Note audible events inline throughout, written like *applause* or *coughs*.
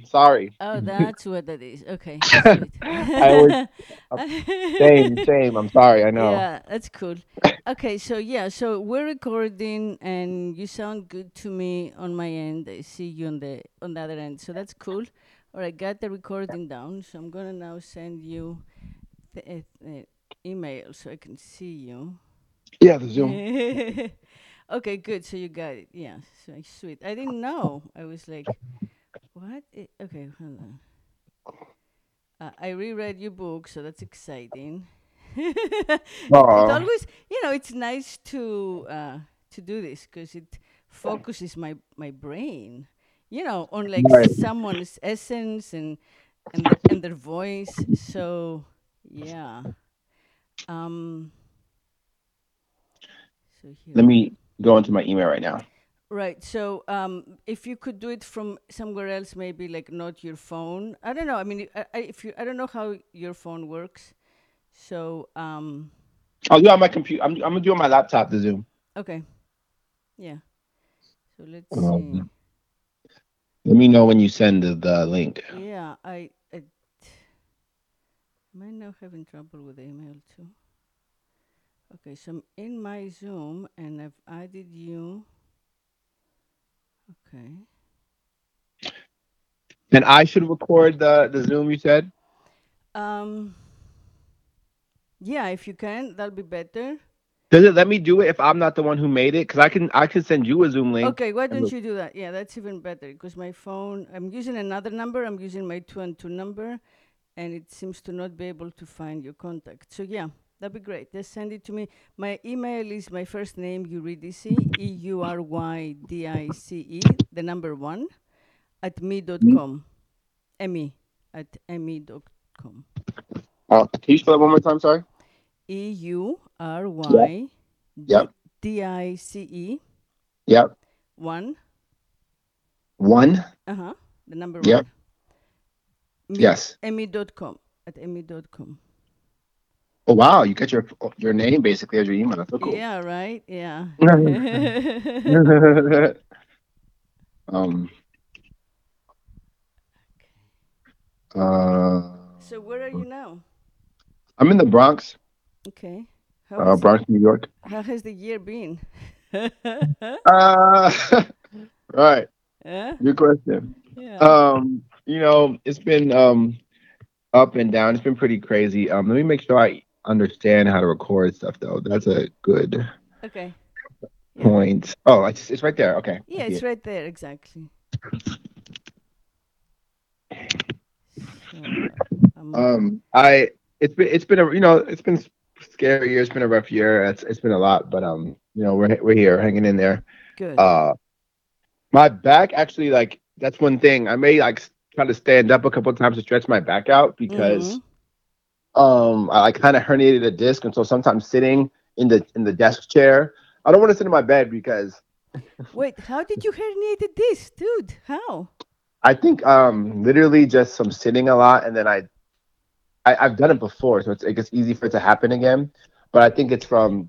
Sorry. Oh, *laughs* that's what that is. Okay. *laughs* I was *laughs* same, same. I'm sorry. I know. Yeah, that's cool. Okay, so yeah, so we're recording and you sound good to me on my end. I see you on the on the other end. So that's cool. All right, got the recording down. So I'm gonna now send you the uh, uh, email so I can see you. Yeah, the Zoom. okay, good. So you got it. Yeah, so sweet. I didn't know. I was like, what? I- okay, hold on. Uh, I reread your book, so that's exciting. *laughs* it, it always, you know, it's nice to uh, to do this because it focuses my my brain, you know, on like Right. someone's essence and and the, and their voice. So yeah. Um. So here Let me go into my email right now. Right. So, um, if you could do it from somewhere else, maybe like not your phone. I don't know. I mean, I, I, if you, I don't know how your phone works. So, um, I'll do it on my computer. I'm, I'm gonna do it on my laptop. The Zoom. okay. Yeah. So let's see. Um, let me know when you send the, the link. Yeah, I, I might now having trouble with email too. Okay, so I'm in my Zoom and I've added you. Okay. And I should record the the Zoom. You said. Um. Yeah, if you can, that'll be better. Does it let me do it if I'm not the one who made it? Because I can I can send you a Zoom link. Okay, why don't you do that? Yeah, that's even better because my phone, I'm using another number, I'm using my two and two number, and it seems to not be able to find your contact. So, yeah, that'd be great. Just send it to me. My email is my first name, Eurydice, E U R Y D I C E, the number one, at me.com. Me at me.com. Uh, can you spell that one more time? Sorry. E U R Y Yep. D I C E, Yep. one, One. uh huh, the number Yep. one. Me- Yes. Emmy.com at Emmy.com. Oh wow, you got your your name basically as your email. That's so cool. Yeah, right? Yeah. *laughs* *laughs* um. Uh, so where are you now? I'm in the Bronx, Okay. How, uh, has, Bronx, New York. how has the year been? *laughs* Uh, right. yeah. Good question. Yeah. Um, you know, it's been um up and down. It's been pretty crazy. Um, let me make sure I understand how to record stuff though. That's a good okay. Yeah. point. Oh, it's it's right there. Okay. Yeah, it's it. right there exactly. So, *laughs* um, I it's been it's been a you know it's been scary year. It's been a rough year. It's it's been a lot, but um, you know we're we're here hanging in there. good. Uh, my back actually like that's one thing. I may like try to stand up a couple of times to stretch my back out because Mhm. Um I, I kind of herniated a disc, and so sometimes sitting in the in the desk chair, I don't want to sit in my bed because *laughs* Wait, how did you herniate this, dude? How? I think um literally just some sitting a lot, and then I, I I've done it before, so it's it gets easy for it to happen again. But I think it's from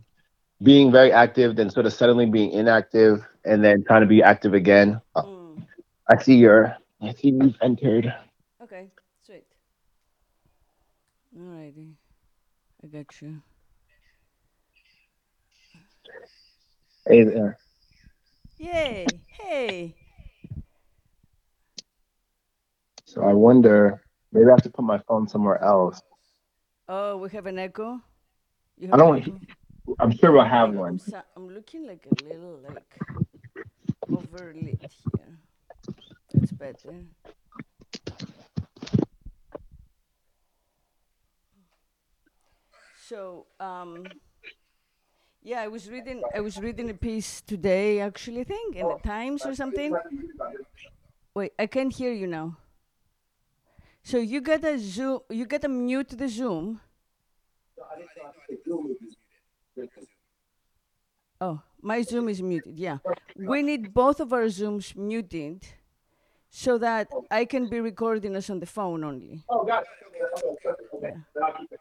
being very active, then sort of suddenly being inactive, and then trying to be active again. Mm. I see your I see you've entered. Okay, sweet. Alrighty. I got you. Hey there. Yay! Hey! So I wonder maybe I have to put my phone somewhere else. Oh, we have an echo. You I have don't echo? I'm sure we'll have Hang on, I'm, one. I'm looking like a little like overlit here. That's better. So, um, yeah, I was reading. I was reading a piece today, actually. I think in the Times or something. Wait, I can't hear you now. So you gotta zoom. You gotta mute the Zoom. Oh, my Zoom is muted. Yeah. We need both of our Zooms muted so that I can be recording us on the phone only. Oh, got it. Okay, okay.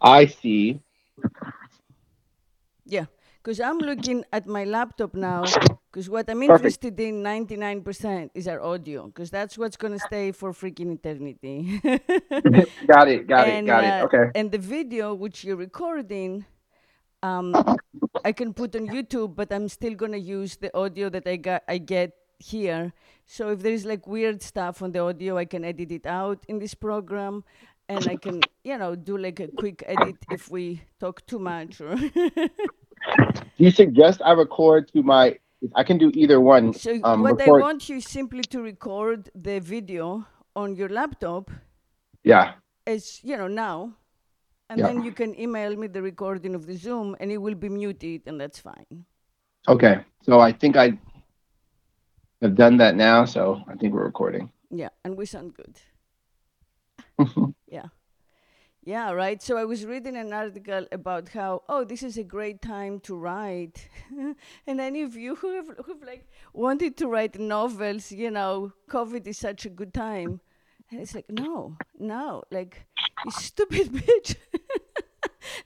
I see. Yeah. because I'm looking at my laptop now. Because what I'm Perfect. interested in 99% is our audio, because that's what's going to stay for freaking eternity. *laughs* got it. Got and, it. Got uh, it. Okay. And the video which you're recording, um, I can put on YouTube, but I'm still gonna use the audio that I got I get here. So if there's like weird stuff on the audio, I can edit it out in this program, and I can *coughs* you know do like a quick edit if we talk too much or. Do *laughs* you suggest I record to my? I can do either one. so um, what record- I want you simply to record the video on your laptop Yeah. as you know now and Yeah. then you can email me the recording of the zoom and it will be muted and that's fine Okay. So I think I have done that now. So I think we're recording. yeah and we sound good *laughs* yeah yeah right so i was reading an article about how oh this is a great time to write *laughs* and any of you who have who've like wanted to write novels you know covid is such a good time and it's like no no like you stupid *laughs* bitch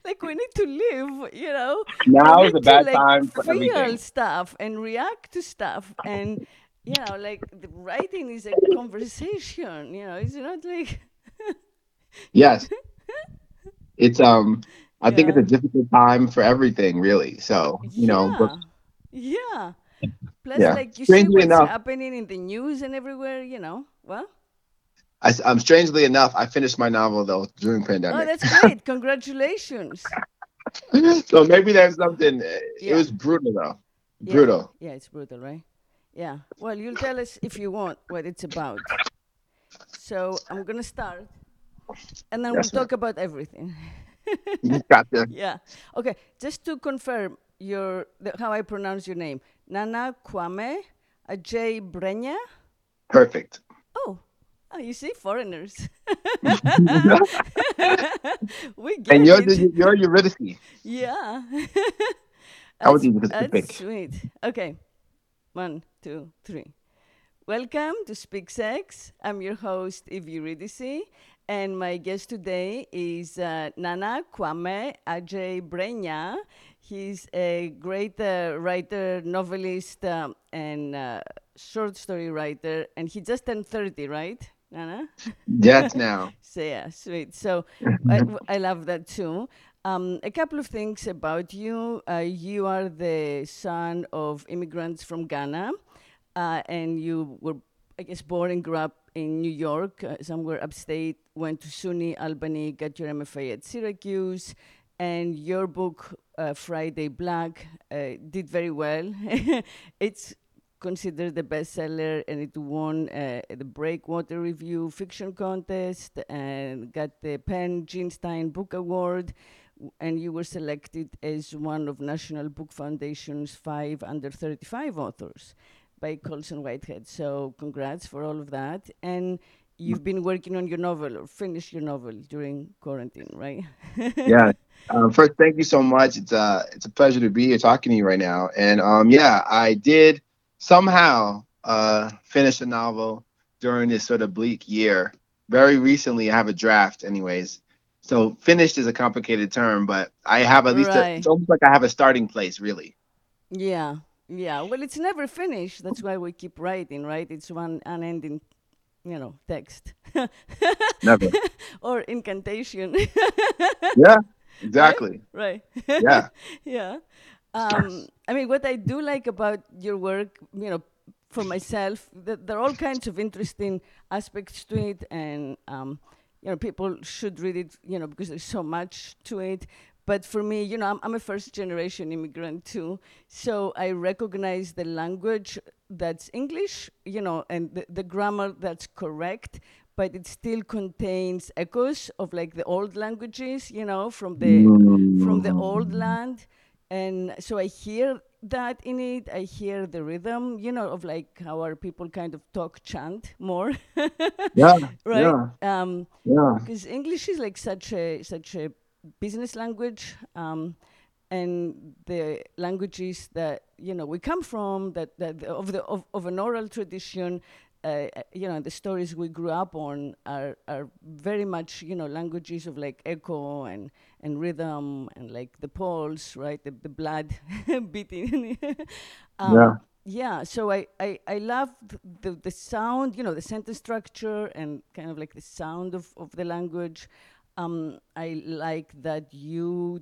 like we need to live you know Now is a need to, bad like, time for feel everything. stuff and react to stuff and you know like the writing is a conversation you know it's not like *laughs* Yes. It's um. I think it's a difficult time for everything, really. So you know, but yeah yeah plus Yeah. like you see Strangely what's enough- happening in the news and everywhere you know well I, am strangely enough, I finished my novel though during pandemic. oh that's *laughs* great congratulations so maybe there's something. uh, Yeah. It was brutal though. Yeah. Brutal. yeah it's brutal right yeah well you'll tell us if you want what it's about so i'm gonna start and then Yes, we'll talk about everything You got the yeah. Okay. Just to confirm your the, how I pronounce your name, Nana Kwame Adjei-Brenyah. perfect. Oh, oh, you see, foreigners. *laughs* we get And you're it. the, you're Eurydice. yeah. *laughs* That was That's- easy to That's pick. sweet. Okay. One, two, three. Welcome to Speak Sex. I'm your host, Eurydice, and my guest today is uh, Nana Kwame Adjei-Brenyah. He's a great uh, writer, novelist, um, and uh, short story writer, and he just turned 30, right, Nana? Yes, now. *laughs* So yeah, sweet. So *laughs* I, I love that too. Um, a couple of things about you. Uh, you are the son of immigrants from Ghana, uh, and you were, I guess, born and grew up in New York, uh, somewhere upstate. Went to SUNY Albany, got your MFA at Syracuse, and your book uh, Friday Black uh, did very well. *laughs* it's considered the bestseller and it won uh, the Breakwater Review Fiction Contest and got the PEN/Jean Stein Book Award. And you were selected as one of National Book Foundation's five under 35 authors by Colson Whitehead. So, congrats for all of that. And you've been working on your novel or finished your novel during quarantine, right? *laughs* Yeah. Um, first, thank you so much. It's uh it's a pleasure to be here talking to you right now. And um, yeah, I did somehow uh, finish a novel during this sort of bleak year. Very recently, I have a draft, anyways. So finished is a complicated term, but I have at least a, Right. it's almost like I have a starting place, really. Yeah, yeah. Well, it's never finished. That's why we keep writing, right? It's one unending, you know, text Never. *laughs* or incantation, *laughs* yeah. Exactly. *laughs* right? Yeah. yeah. Um, I mean, what I do like about your work, you know, for myself, that there are all kinds of interesting aspects to it, and um, you know, people should read it, you know, because there's so much to it. But for me, you know, I'm, I'm a first generation immigrant too, so I recognize the language that's English, you know, and the, the grammar that's correct, but it still contains echoes of like the old languages, you know, from the from the old mm. land. And so i hear that in it i hear the rhythm you know of like how our people kind of talk chant more Yeah. *laughs* right Yeah. um Yeah. because english is like such a such a business language um and the languages that you know we come from that, that of the of, of an oral tradition uh, you know, the stories we grew up on are are very much, you know, languages of like echo and and rhythm and like the pulse, right? The the blood *laughs* beating. *laughs* um, Yeah. Yeah. So I I I love the the sound, you know, the sentence structure and kind of like the sound of of the language. Um, I like that you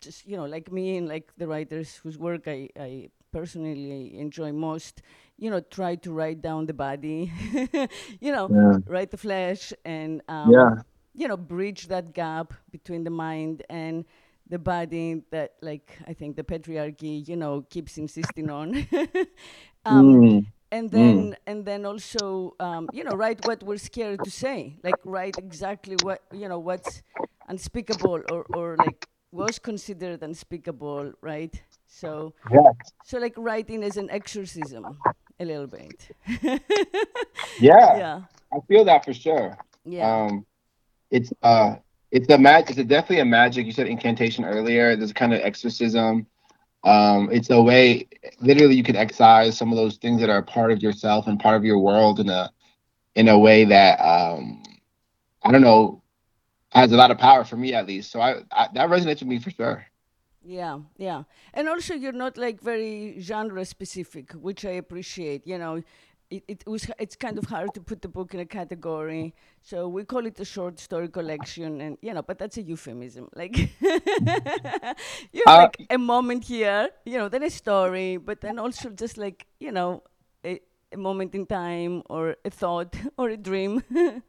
just you know like me and like the writers whose work I, I personally enjoy most you know try to write down the body *laughs* you know Yeah. write the flesh and um, Yeah. You know bridge that gap between the mind and the body that like i think the patriarchy you know keeps insisting on *laughs* um, Mm. and Mm. then and then also um, you know write what we're scared to say like write exactly what you know what's unspeakable or or like was considered unspeakable right so Yeah. so like writing is an exorcism a little bit *laughs* Yeah. yeah I feel that for sure. yeah Um, it's uh, it's a mag. It's a, definitely a magic. You said incantation earlier. There's kind of exorcism. Um, it's a way, literally, you can excise some of those things that are part of yourself and part of your world in a in a way that um, I don't know has a lot of power for me at least. So I, I that resonates with me for sure. Yeah, yeah. And also you're not like very genre specific, which I appreciate. You know, it, it was it's kind of hard to put the book in a category. So we call it a short story collection and you know, but that's a euphemism. Like *laughs* you have Uh, like a moment here, you know, then a story, but then also just like, you know, a, a moment in time or a thought *laughs* or a dream. *laughs*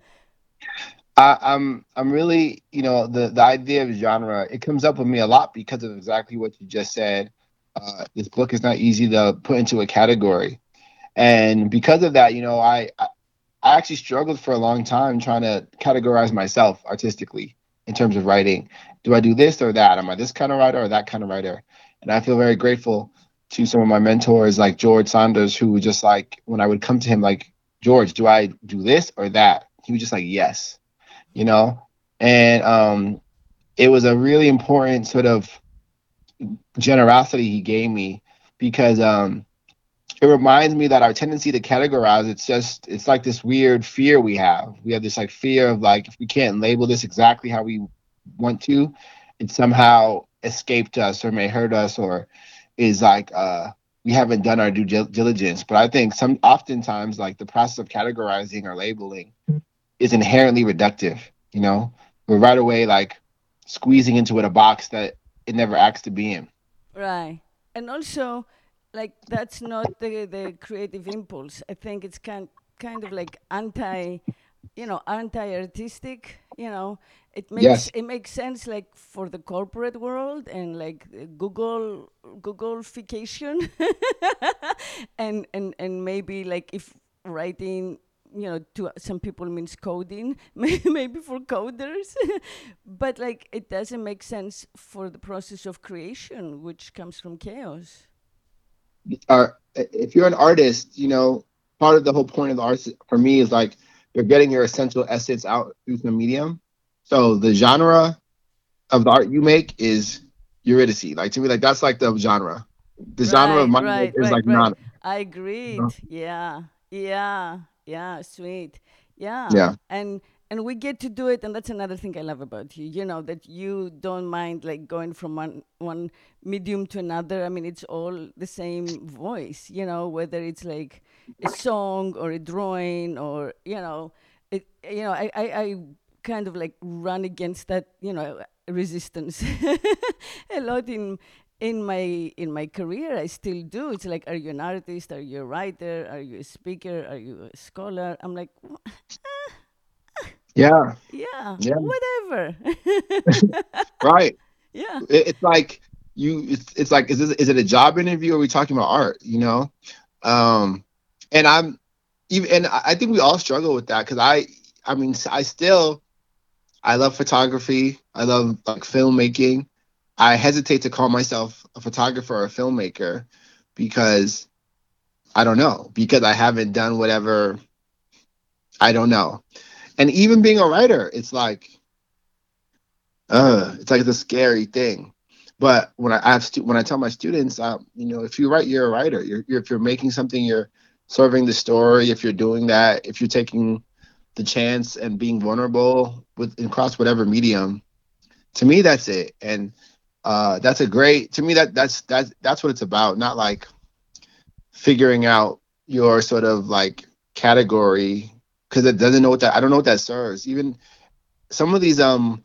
I, I'm I'm really you know the the idea of genre it comes up with me a lot because of exactly what you just said. Uh, this book is not easy to put into a category, and because of that, you know, I I actually struggled for a long time trying to categorize myself artistically in terms of writing. Do I do this or that? Am I this kind of writer or that kind of writer? And I feel very grateful to some of my mentors like George Saunders, who just like when I would come to him like George, do I do this or that? He was just like yes you know and um it was a really important sort of generosity he gave me because um it reminds me that our tendency to categorize it's just it's like this weird fear we have we have this like fear of like if we can't label this exactly how we want to it somehow escaped us or may hurt us or is like uh we haven't done our due diligence but i think some oftentimes like the process of categorizing or labeling is inherently reductive. You know, we're right away like squeezing into it a box that it never acts to be in. Right. And also, like that's not the the creative impulse. I think it's kind kind of like anti, you know, anti-artistic. You know, it makes Yes. it makes sense like for the corporate world and like Google Googleification, *laughs* and and and maybe like if writing. You know, to some people means coding, *laughs* maybe for coders, *laughs* but like it doesn't make sense for the process of creation, which comes from chaos. Or if you're an artist, you know, part of the whole point of the artist for me is like you're getting your essential essence out through the medium. So the genre of the art you make is Eurydice. Like to me, like that's like the genre. The genre of Right, my right, is right, like right. not. I agreed. Uh-huh. Yeah, yeah, yeah. Sweet. Yeah. Yeah. And and we get to do it, and that's another thing I love about you. You know that you don't mind like going from one one medium to another. I mean, it's all the same voice. You know, whether it's like a song or a drawing or you know, it. You know, I I, I kind of like run against that. You know, resistance *laughs* a lot in in my in my career i still do it's like are you an artist are you a writer are you a speaker are you a scholar i'm like "Wha- *laughs* Yeah. yeah, Yeah. whatever *laughs* Right. *laughs* yeah It- it's like you it's, it's like is this is it a job interview or are we talking about art you know um and i'm even and i I think we all struggle with that because i i mean i still i love photography i love like filmmaking i hesitate to call myself a photographer or a filmmaker because i don't know because i haven't done whatever i don't know and even being a writer it's like uh it's like the scary thing but when I, have stu- when I tell my students, um, you know, if you write, you're a writer. You're, you're if you're making something, you're serving the story, if you're doing that, if you're taking the chance and being vulnerable with across whatever medium, to me that's it. And uh, that's a great to me that that's that's that's what it's about. Not like figuring out your sort of like category because it doesn't know what that I don't know what that serves. Even some of these um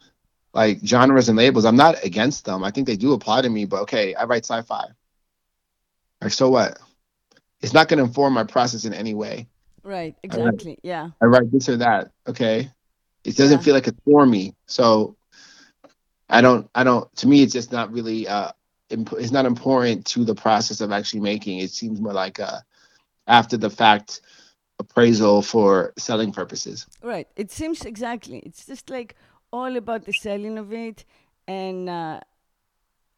like genres and labels, I'm not against them. I think they do apply to me, but okay, I write sci-fi. Like so what? It's not gonna inform my process in any way. Right, exactly. I write, yeah. I write this or that. Okay. It doesn't Yeah. feel like it's for me. So I don't I don't to me it's just not really uh imp- it's not important to the process of actually making. It seems more like a after the fact appraisal for selling purposes. Right. It seems exactly. It's just like all about the selling of it, and uh,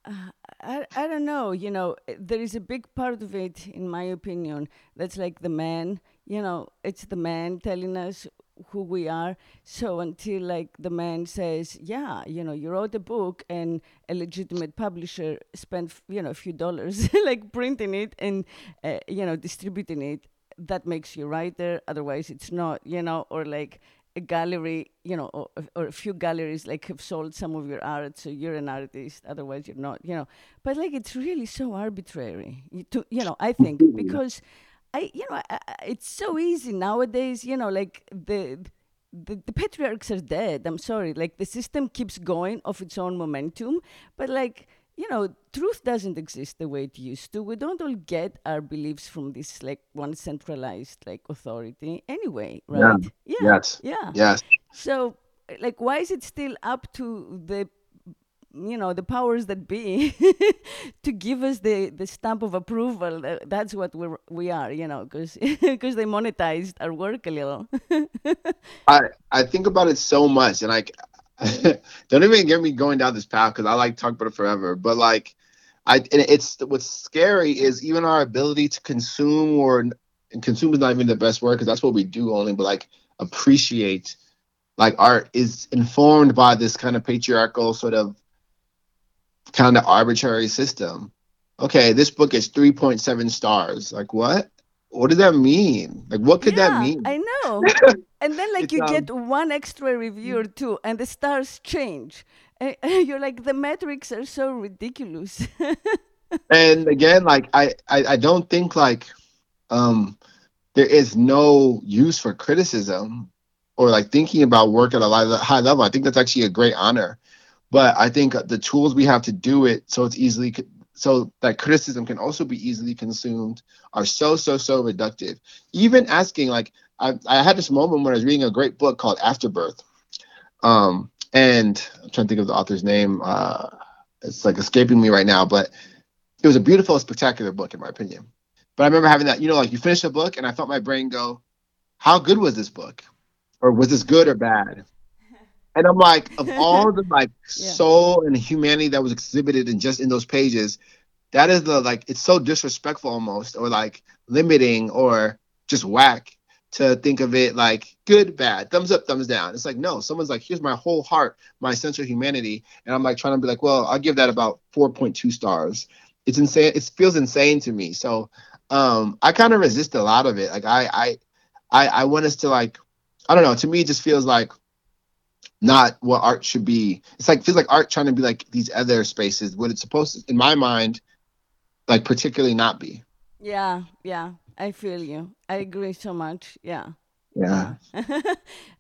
uh, I I don't know. You know, there is a big part of it, in my opinion, that's like the man. You know, it's the man telling us who we are. So until like the man says, yeah, you know, you wrote a book and a legitimate publisher spent, you know, a few dollars *laughs* like printing it and, uh, you know, distributing it, that makes you writer. Otherwise, it's not, you know, or like a gallery, you know, or, or a few galleries like have sold some of your art, so you're an artist. Otherwise, you're not, you know. But like, it's really so arbitrary. You, to, you know, I think mm-hmm. because I, you know, I, I, it's so easy nowadays. You know, like the. The, the patriarchs are dead. I'm sorry. Like the system keeps going of its own momentum, but like you know, truth doesn't exist the way it used to. We don't all get our beliefs from this like one centralized like authority anyway, Yeah. right? Yeah. Yes. Yeah. Yes. So, like, why is it still up to the, you know, the powers that be *laughs* to give us the, the stamp of approval? That, that's what we're, we are, you know, because because *laughs* they monetized our work a little. *laughs* I I think about it so much, and like, *laughs* don't even get me going down this path because I like talk about it forever. But like, I it's what's scary is even our ability to consume or consume is not even the best word because that's what we do only, but like appreciate like art is informed by this kind of patriarchal sort of kind of arbitrary system. Okay, this book is 3.7 stars. Like what? What does that mean? Like what could that mean? I know. *laughs* and then, like, It's, you um, get one extra review or two, and the stars change. *laughs* And you're like, the metrics are so ridiculous. *laughs* and again like I, I i don't think like um there is no use for criticism or like thinking about work at a high level i think that's actually a great honor but i think the tools we have to do it so it's easily so that criticism can also be easily consumed are so so so reductive even asking like i, I had this moment when i was reading a great book called afterbirth um and i'm trying to think of the author's name uh it's like escaping me right now but it was a beautiful, spectacular book, in my opinion. But I remember having that, you know, like you finish a book, and I felt my brain go, "How good was this book? Or was this good or bad?" And I'm like, of *laughs* all the like Yeah. soul and humanity that was exhibited in just in those pages, that is the like it's so disrespectful almost, or like limiting, or just whack to think of it like good, bad, thumbs up, thumbs down. It's like no, someone's like, here's my whole heart, my essential humanity, and I'm like trying to be like, well, I'll give that about 4.2 stars it's insane it feels insane to me so um i kind of resist a lot of it like i i i, I want us to like i don't know to me it just feels like not what art should be it's like feels like art trying to be like these other spaces what it's supposed to in my mind like particularly not be yeah, yeah. I feel you. I agree so much. Yeah. yeah *laughs*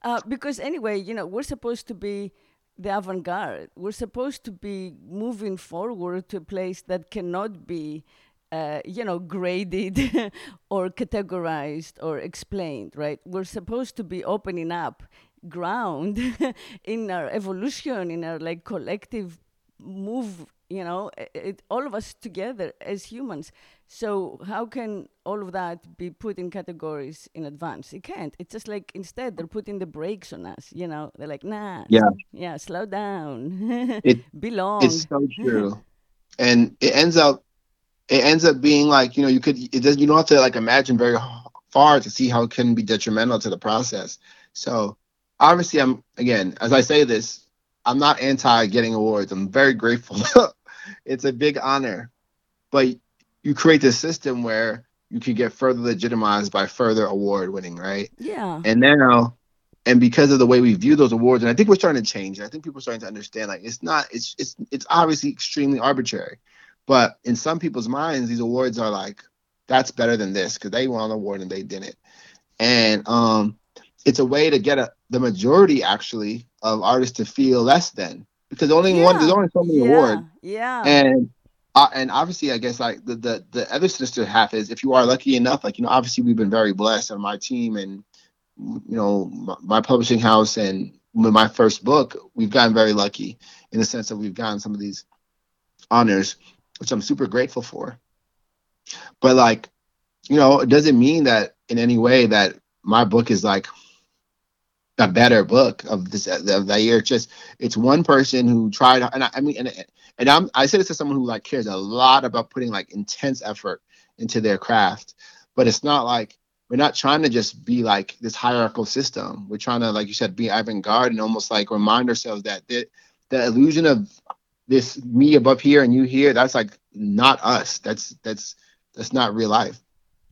uh, because anyway, you know, we're supposed to be the avant-garde. We're supposed to be moving forward to a place that cannot be, uh, you know, graded *laughs* or categorized or explained. Right? We're supposed to be opening up ground *laughs* in our evolution, in our like collective move. You know, it, it, all of us together as humans. So how can all of that be put in categories in advance? It can't. It's just like instead they're putting the brakes on us. You know, they're like, nah, Yeah. yeah, slow down, *laughs* It- belongs. it's so true and it ends up it ends up being like you know you could it does you don't have to like imagine very far to see how it can be detrimental to the process so obviously i'm again as i say this i'm not anti getting awards i'm very grateful *laughs* it's a big honor but you create this system where you can get further legitimized by further award winning, right? Yeah. And now, and because of the way we view those awards, and I think we're starting to change. And I think people are starting to understand like it's not, it's it's it's obviously extremely arbitrary, but in some people's minds, these awards are like that's better than this because they won an award and they didn't. And um, it's a way to get a, the majority actually of artists to feel less than because only yeah. one there's only so many yeah. awards Yeah. and uh, and obviously i guess like the, the the other sister half is if you are lucky enough like you know obviously we've been very blessed on my team and you know my, my publishing house and with my first book we've gotten very lucky in the sense that we've gotten some of these honors which i'm super grateful for but like you know it doesn't mean that in any way that my book is like a better book of this of that year. Just it's one person who tried, and I, I mean, and and I'm I say this to someone who like cares a lot about putting like intense effort into their craft, but it's not like we're not trying to just be like this hierarchical system. We're trying to, like you said, be avant-garde and almost like remind ourselves that the, the illusion of this me above here and you here, that's like not us. That's that's that's not real life.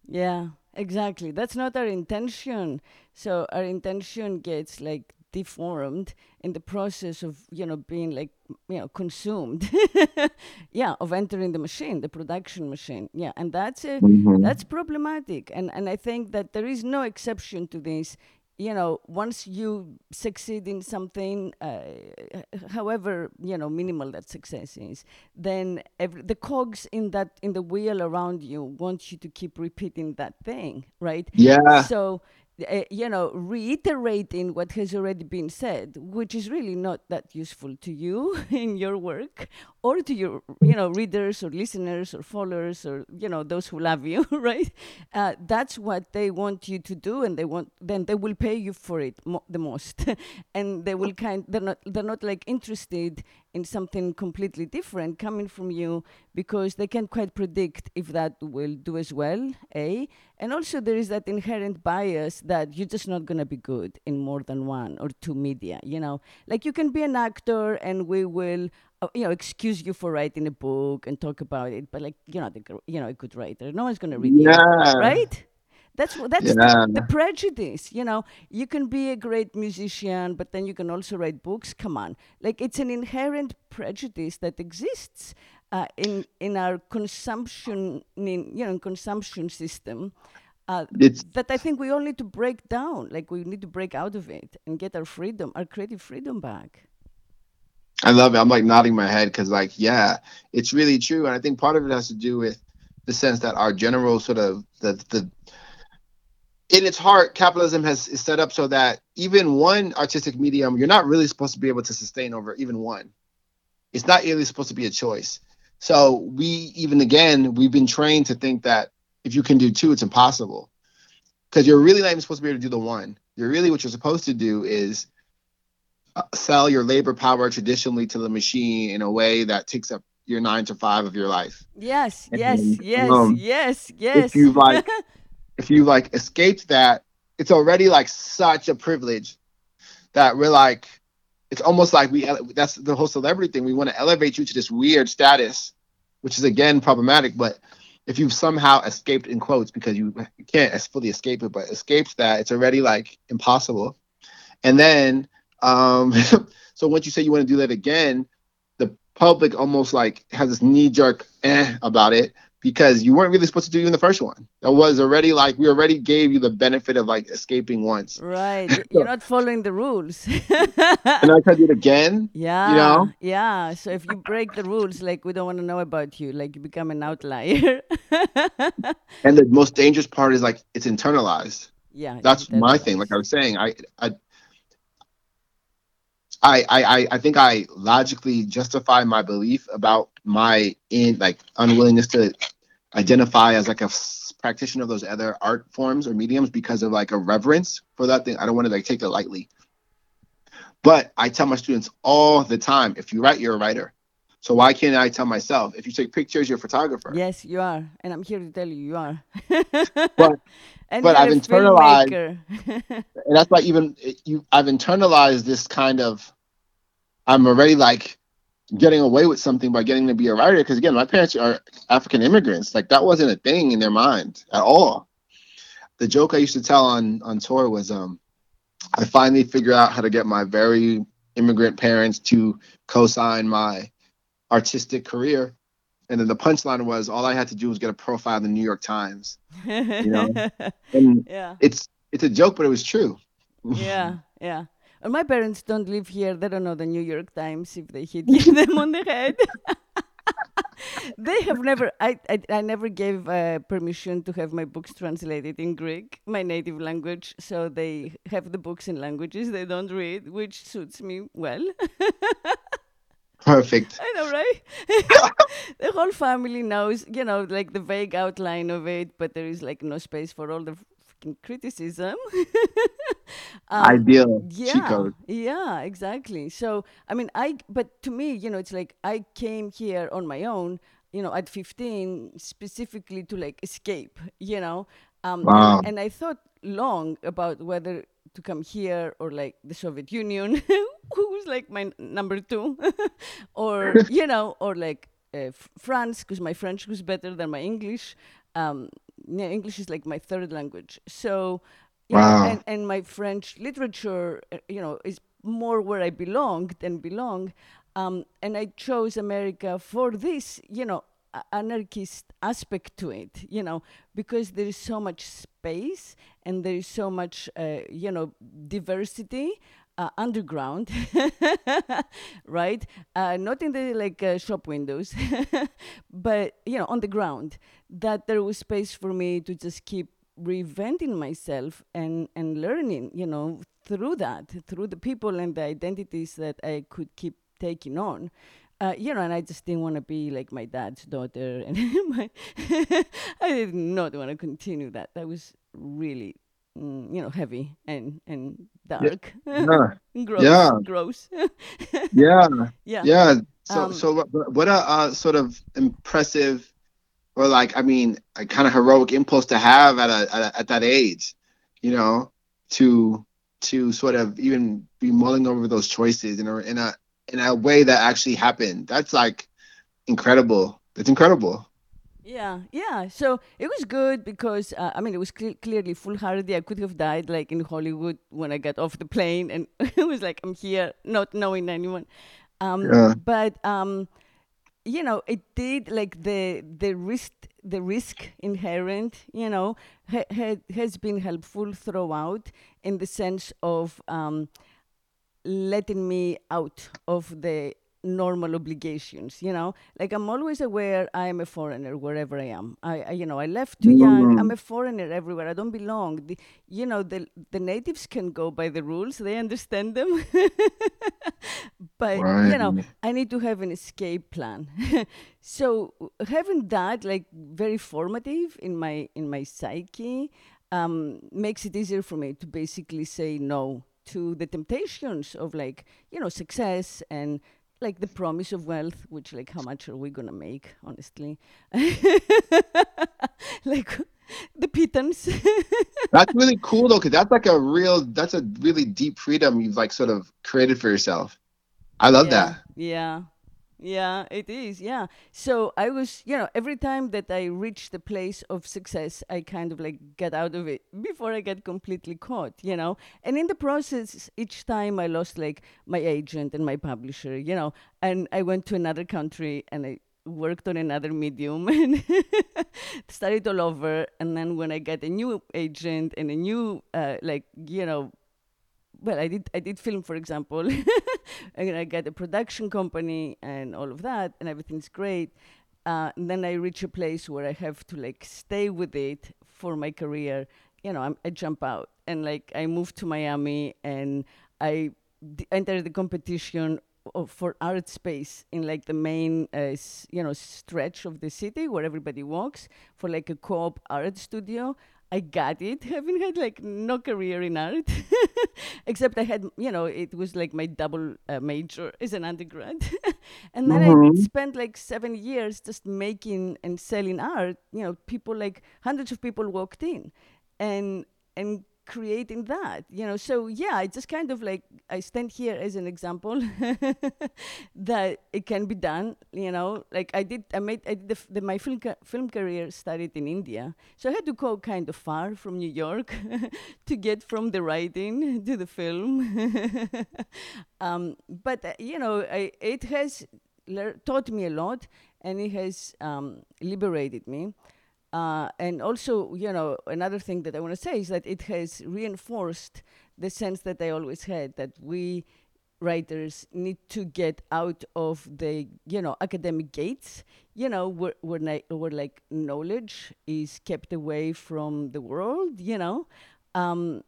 Yeah, exactly. That's not our intention. So our intention gets like deformed in the process of you know being like you know consumed. *laughs* Yeah of entering the machine the production machine. Yeah and that's a Mhm. that's problematic. And and i think that there is no exception to this. You know once you succeed in something uh, however you know minimal that success is then every, the cogs in that in the wheel around you want you to keep repeating that thing right? Yeah. so uh, you know reiterating what has already been said which is really not that useful to you *laughs* in your work or to your you know readers or listeners or followers or you know those who love you *laughs* right? Uh, that's what they want you to do and they want then they will pay you for it mo- the most. *laughs* And they will kind they're not they're not like interested in something completely different coming from you because they can't quite predict if that will do as well a. And also there is that inherent bias that you're just not going to be good in more than one or two media you know? Like you can be an actor and we will you know excuse you for writing a book and talk about it but like you're not a, you know a good writer. No one's going to read you Yeah. right? That's that's Yeah. the, the prejudice you know? You can be a great musician but then you can also write books. Come on. Like it's an inherent prejudice that exists uh, in in our consumption in, you know consumption system uh, that I think we all need to break down. Like we need to break out of it and get our freedom our creative freedom back I love it. I'm like nodding my head because, like, yeah, it's really true, and I think part of it has to do with the sense that our general sort of the the in its heart, capitalism has is set up so that even one artistic medium, you're not really supposed to be able to sustain over even one. It's not really supposed to be a choice. So we even again, we've been trained to think that if you can do two, it's impossible. Because you're really not even supposed to be able to do the one. You're really what you're supposed to do is sell your labor power traditionally to the machine in a way that takes up your nine to five of your life. yes And, yes yes um, yes yes If you like, *laughs* if you like escaped that, it's already like such a privilege that we're like, it's almost like we. That's the whole celebrity thing. We want to elevate you to this weird status, which is again problematic. But if you've somehow escaped in quotes because you, you can't as fully escape it, but escaped that, it's already like impossible. And then, um, *laughs* so once you say you want to do that again, the public almost like has this knee jerk eh about it because you weren't really supposed to do it in the first one. That was already like we already gave you the benefit of like escaping once. right y- *laughs* you're not following the rules *laughs* And I tried to do it again. Yeah. You know? Yeah. So if you break the rules, like we don't want to know about you, like you become an outlier. And the most dangerous part is like it's internalized. yeah. That's my thing. Like I was saying, I I I I I- I think I logically justify my belief about my in like unwillingness to identify as like a practitioner of those other art forms or mediums because of like a reverence for that thing. I don't want to like take it lightly. But I tell my students all the time, if you write, you're a writer. So why can't I tell myself, if you take pictures, you're a photographer? Yes, you are, and I'm here to tell you, you are. *laughs* But and but I've internalized- *laughs* and that's why even you I've internalized this kind of I'm already like getting away with something by getting to be a writer. Because again, my parents are African immigrants. Like that wasn't a thing in their mind at all. The joke I used to tell on on tour was, um, I finally figured out how to get my very immigrant parents to co-sign my artistic career. And then the punchline was all I had to do was get a profile in the New York Times. You know? *laughs* and yeah. it's it's a joke, but it was true. yeah, *laughs* yeah. And my parents don't live here. They don't know the New York Times if they hit *laughs* them on the head. they have never. I I, I never gave uh, permission to have my books translated in Greek, my native language. So they have the books in languages they don't read, which suits me well. Perfect. I know, right? *laughs* the whole family knows, you know, like the vague outline of it, but there is like no space for all the fucking criticism. *laughs* um, Ideal yeah, code. yeah, exactly. So, I mean, I, but to me, you know, it's like I came here on my own, you know, at 15, specifically to like escape, you know. Um, Wow. and I thought long about whether to come here or like the Soviet Union, *laughs* who was like my number two, *laughs* or, *laughs* you know, or like uh, France, because my French was better than my English. Um, yeah, English is like my third language. So, know, Wow. and, and my French literature, uh, you know, is more where I belong than belong. Um, and I chose America for this, you know, anarchist aspect to it, you know, because there is so much space and there is so much, uh, you know, diversity. Uh, underground, *laughs* right? Uh, not in the like uh, shop windows, *laughs* but you know, on the ground. That there was space for me to just keep reinventing myself and and learning you know through that through the people and the identities that i could keep taking on uh, you know and i just didn't want to be like my dad's daughter *laughs* and *laughs* my *laughs* i did not want to continue that that was really mm, you know heavy and and dark Yeah. gross Yeah. gross Yeah. yeah Yeah. So Um, so what, what a uh, sort of impressive or like I mean a kind of heroic impulse to have at a, at a at that age, you know, to to sort of even be mulling over those choices in a in a in a way that actually happened. That's like incredible. It's incredible. Yeah, yeah. So it was good because uh, I mean it was cle clearly foolhardy. I could have died like in Hollywood when I got off the plane, and *laughs* it was like I'm here, not knowing anyone. Um, Yeah. But um, you know, it did like the the risk the risk inherent. You know, ha ha has been helpful throughout in the sense of um, letting me out of the normal obligations you know? Like i'm always aware i am a foreigner wherever i am. I, I you know i left too young. i'm a foreigner everywhere. I don't belong. The, you know the the natives can go by the rules. They understand them. *laughs* But you know i need to have an escape plan. *laughs* So having that like very formative in my in my psyche um, makes it easier for me to basically say no to the temptations of like you know success and like the promise of wealth which like how much are we gonna make honestly *laughs* like the pittance *laughs* That's really cool though, because that's like a real that's a really deep freedom you've like sort of created for yourself. I love yeah, that. Yeah. Yeah, it is. Yeah. So I was, you know, every time that I reach the place of success, I kind of like get out of it before I get completely caught, you know. And in the process, each time I lost like my agent and my publisher, you know, and I went to another country and I worked on another medium *laughs* and started all over. And then when I get a new agent and a new, uh, like, you know, well, I did I did film, for example, *laughs* and I got a production company and all of that, and everything's great. Uh, and then I reach a place where I have to like stay with it for my career. You know, I'm, I jump out and like I move to Miami and I d- enter the competition of, for art space in like the main uh, s- you know stretch of the city where everybody walks for like a co-op art studio. I got it, *laughs* having had like no career in art, *laughs* except I had, you know, it was like my double uh, major as an undergrad. *laughs* and then I Mhm. spent like seven years just making and selling art. You know, people like hundreds of people walked in and, and creating that you know? So yeah i just kind of like i stand here as an example *laughs* that it can be done you know? Like i did i made I did the, the, my film, ca- film career started in india. So i had to go kind of far from new york *laughs* to get from the writing *laughs* to the film. Um, but uh, you know I, it has le- taught me a lot and it has um, liberated me uh, and also, you know, another thing that I want to say is that it has reinforced the sense that I always had that we writers need to get out of the, you know, academic gates, you know, where, where, ni- where like knowledge is kept away from the world, you know. Um,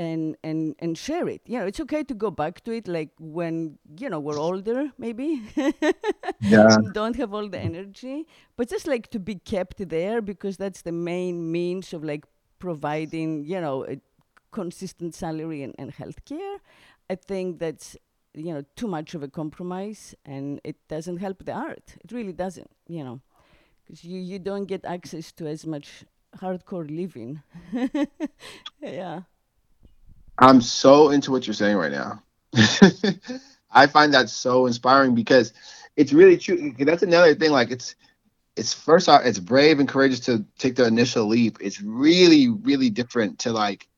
and and and share it. You know, it's okay to go back to it like when you know we're older, maybe. *laughs* yeah. Don't have all the energy, but just like to be kept there because that's the main means of like providing you know a consistent salary and, and healthcare. I think that's you know too much of a compromise, and it doesn't help the art. It really doesn't. You know, because you you don't get access to as much hardcore living. *laughs* yeah. I'm so into what you're saying right now. *laughs* I find that so inspiring because it's really true. That's another thing. Like it's it's first off, it's brave and courageous to take the initial leap. It's really, really different to like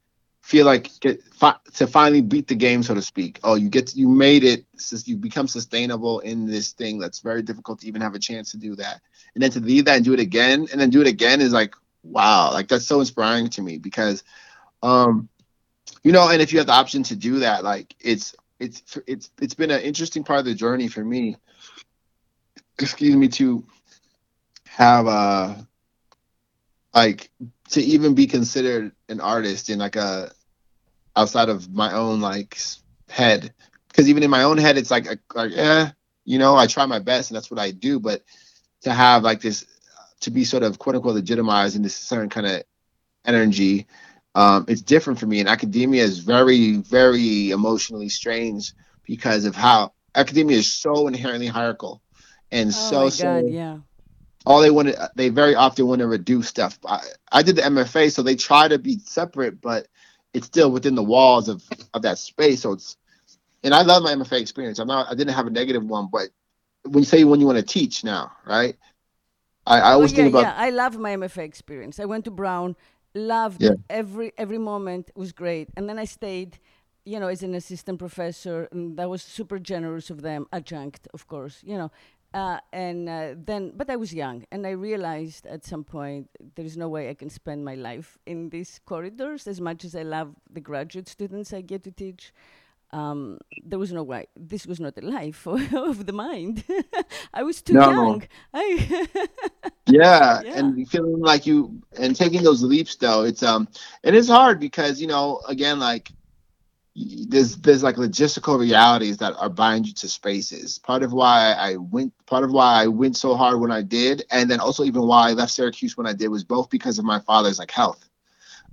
feel like get fi- to finally beat the game, so to speak. Oh, you get to, you made it. Since You become sustainable in this thing that's very difficult to even have a chance to do that. And then to leave that and do it again, and then do it again is like wow, like that's so inspiring to me because um you know, and if you have the option to do that, like it's it's it's it's been an interesting part of the journey for me. Excuse me to have uh like to even be considered an artist in like a outside of my own like head because even in my own head it's like like eh you know i try my best and that's what i do but to have like this to be sort of quote unquote legitimized in this certain kind of energy um, it's different for me. And academia is very, very emotionally strange because of how academia is so inherently hierarchical and oh so, so yeah. All they want to, they very often want to reduce stuff. I, I did the MFA, so they try to be separate, but it's still within the walls of, of that space. So it's, and I love my MFA experience. I'm not, I didn't have a negative one, but when you say when you want to teach now, right? I, I always oh, yeah, think about. Yeah, I love my MFA experience. I went to Brown loved yeah. every every moment was great and then i stayed you know as an assistant professor and that was super generous of them adjunct of course you know uh, and uh, then but i was young and i realized at some point there's no way i can spend my life in these corridors as much as i love the graduate students i get to teach um, there was no way. This was not a life *laughs* of the mind. *laughs* I was too no. young. I *laughs* yeah, yeah, and feeling like you and taking those leaps though, it's um, it is hard because you know, again, like there's there's like logistical realities that are bind you to spaces. Part of why I went, part of why I went so hard when I did, and then also even why I left Syracuse when I did was both because of my father's like health.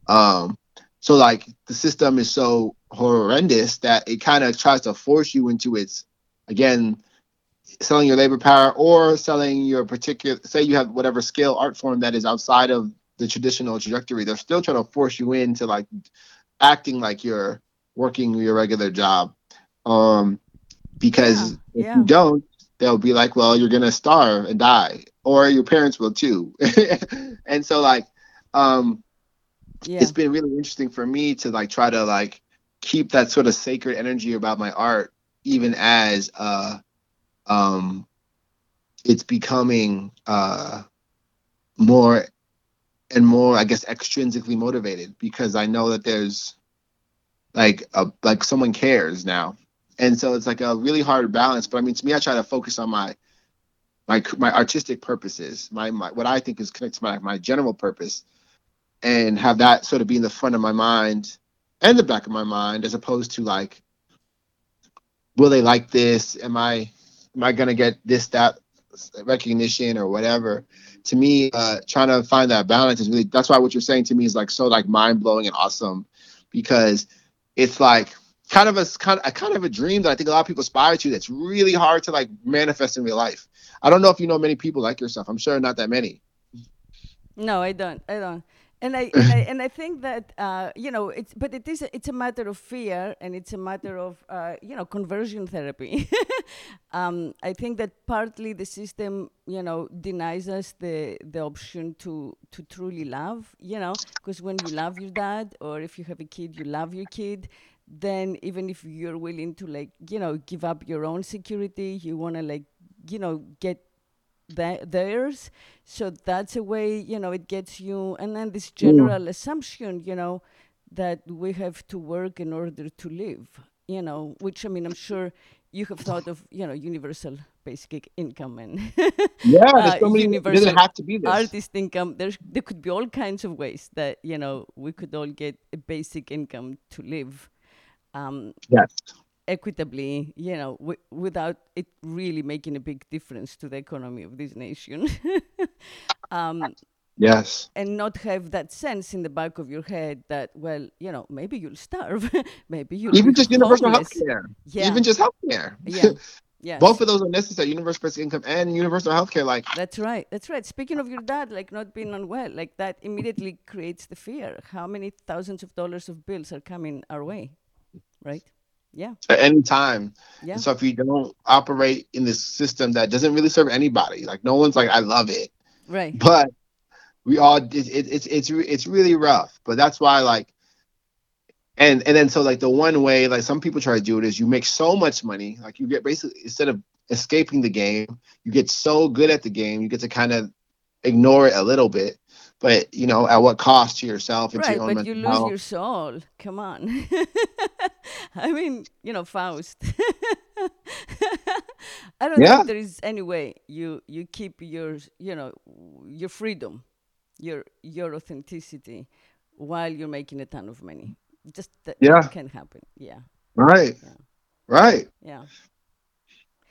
Um, so like the system is so horrendous that it kind of tries to force you into its again selling your labor power or selling your particular say you have whatever skill art form that is outside of the traditional trajectory they're still trying to force you into like acting like you're working your regular job um because yeah, if yeah. you don't they'll be like well you're gonna starve and die or your parents will too *laughs* and so like um yeah. it's been really interesting for me to like try to like keep that sort of sacred energy about my art even as uh um it's becoming uh more and more i guess extrinsically motivated because i know that there's like a like someone cares now and so it's like a really hard balance but i mean to me i try to focus on my my my artistic purposes my, my what i think is connected to my my general purpose and have that sort of be in the front of my mind and the back of my mind as opposed to like will they like this? Am i am i going to get this that recognition or whatever? To me uh trying to find that balance is really that's why what you're saying to me is like so like mind-blowing and awesome because it's like kind of a kind of, kind of a dream that i think a lot of people aspire to that's really hard to like manifest in real life. I don't know if you know many people like yourself. I'm sure not that many. No i don't i don't and I, and I *laughs* and I think that uh, you know it's but it is a, it's a matter of fear and it's a matter of uh, you know conversion therapy. *laughs* um, I think that partly the system you know denies us the the option to to truly love. You know because when you love your dad or if you have a kid you love your kid. Then even if you're willing to like you know give up your own security, you want to like you know get th- theirs. So that's a way, you know, it gets you. And then this general assumption, you know, that we have to work in order to live, you know, which I mean, I'm sure you have thought of, you know, universal basic income and Yeah, *laughs* uh, there's so many. Universal doesn't have to be this. artist income. There's there could be all kinds of ways that you know we could all get a basic income to live. Um, Yes. Equitably, you know, w- without it really making a big difference to the economy of this nation. *laughs* um, Yes. and not have that sense in the back of your head that, well, you know, maybe you'll starve, *laughs* maybe you'll Even just universal homeless. health care. Yeah, Even just health care. yeah, *laughs* yeah. Both of those are necessary. Universal basic income and universal health care. Like, That's right. That's right. Speaking of your dad, like not being unwell, like that immediately creates the fear. How many thousands of dollars of bills are coming our way, right? Yeah, at any time. yeah, And so if you don't operate in this system that doesn't really serve anybody, like no one's like, I love it, right. but we all it, it, it's it's it's really rough. But that's why like, and and then so like the one way like some people try to do it is you make so much money, like you get basically instead of escaping the game, you get so good at the game, you get to kind of ignore it a little bit. But you know, at what cost to yourself and to your own but you lose health. your soul. Come on. *laughs* *laughs* I mean, you know, Faust. *laughs* I don't Yeah. think there is any way you you keep your you know your freedom, your your authenticity, while you're making a ton of money. Just that, Yeah. can happen. Yeah, Right. Yeah. Right. yeah.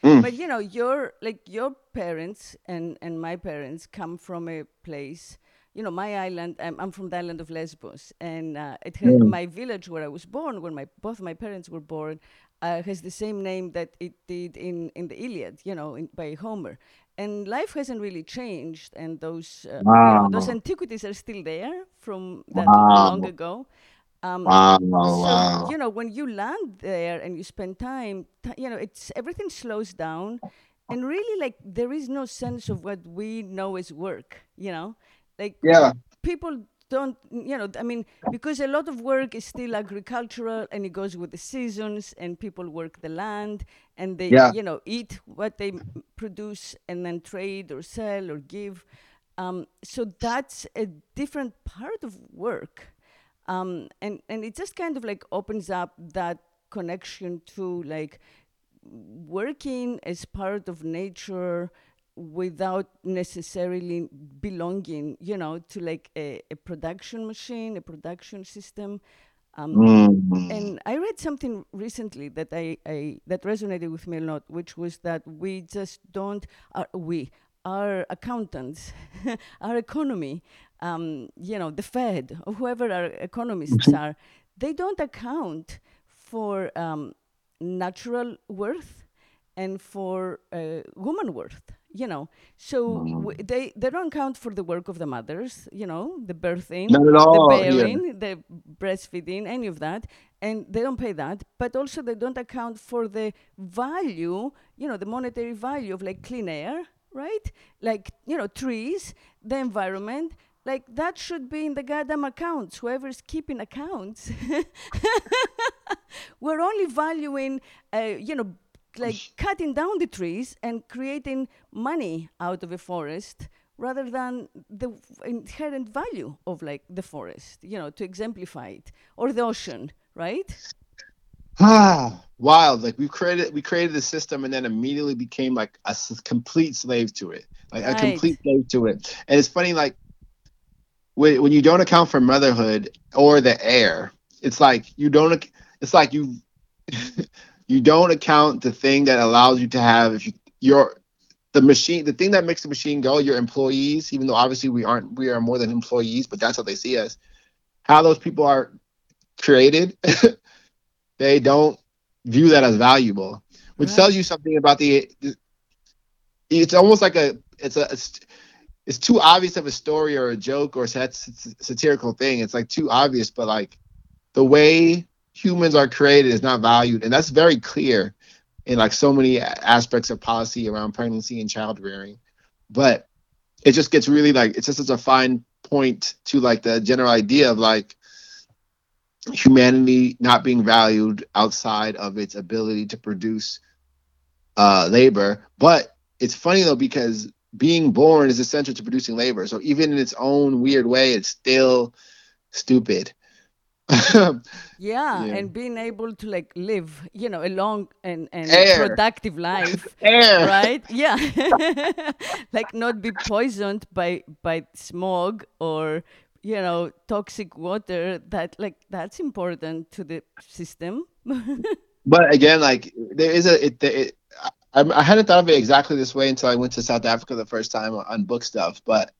Mm. But you know, your like your parents and and my parents come from a place. You know, my island. I'm, I'm from the island of Lesbos, and uh, it Mm. my village where I was born, where my both my parents were born, uh, has the same name that it did in in the Iliad. You know, in, by Homer. And life hasn't really changed, and those uh, you know, those antiquities are still there from that Wow. long ago. Um, Wow. so Wow. you know when you land there and you spend time t- you know it's everything slows down and really like there is no sense of what we know as work you know like Yeah. people don't you know i mean because a lot of work is still agricultural and it goes with the seasons and people work the land and they Yeah. you know eat what they produce and then trade or sell or give um, so that's a different part of work um, and and it just kind of like opens up that connection to like working as part of nature without necessarily belonging you know to like a, a production machine a production system um, Mm. and I read something recently that I, I that resonated with me a lot, which was that we just don't uh, we our accountants, *laughs* our economy, um, you know, the Fed or whoever our economists are, they don't account for um, natural worth and for uh, woman worth. You know, so w- they they don't account for the work of the mothers. You know, the birthing, the all. Yeah. bearing, the breastfeeding, any of that, and they don't pay that. But also they don't account for the value, you know, the monetary value of like clean air, right? Like you know, trees, the environment. Like that should be in the goddamn accounts. Whoever's keeping accounts, *laughs* we're only valuing, uh, you know, like cutting down the trees and creating money out of a forest rather than the inherent value of like the forest, you know, to exemplify it, or the ocean, right? Ah, wild. Like we created we created the system and then immediately became like a s- complete slave to it. Like a complete slave to it. And it's funny like when, when you don't account for motherhood or the air, it's like you don't it's like you *laughs* you don't account the thing that allows you to have if you your the machine the thing that makes the machine go your employees even though obviously we aren't we are more than employees but that's how they see us how those people are created *laughs* they don't view that as valuable which Right. tells you something about the, it's almost like a it's a it's, it's too obvious of a story or a joke or sat- satirical thing. It's like too obvious, but like the way humans are created is not valued, and that's very clear in like so many aspects of policy around pregnancy and child rearing. But it just gets really like it's just such a fine point to like the general idea of like humanity not being valued outside of its ability to produce uh, labor. But it's funny though because being born is essential to producing labor. So even in its own weird way, it's still stupid. *laughs* yeah, yeah, and being able to like live, you know, a long and, and productive life, Air. right? *laughs* Yeah, *laughs* like not be poisoned by by smog or you know toxic water. That like that's important to the system. but again, like there is a it, it I, I hadn't thought of it exactly this way until I went to South Africa the first time on book stuff. But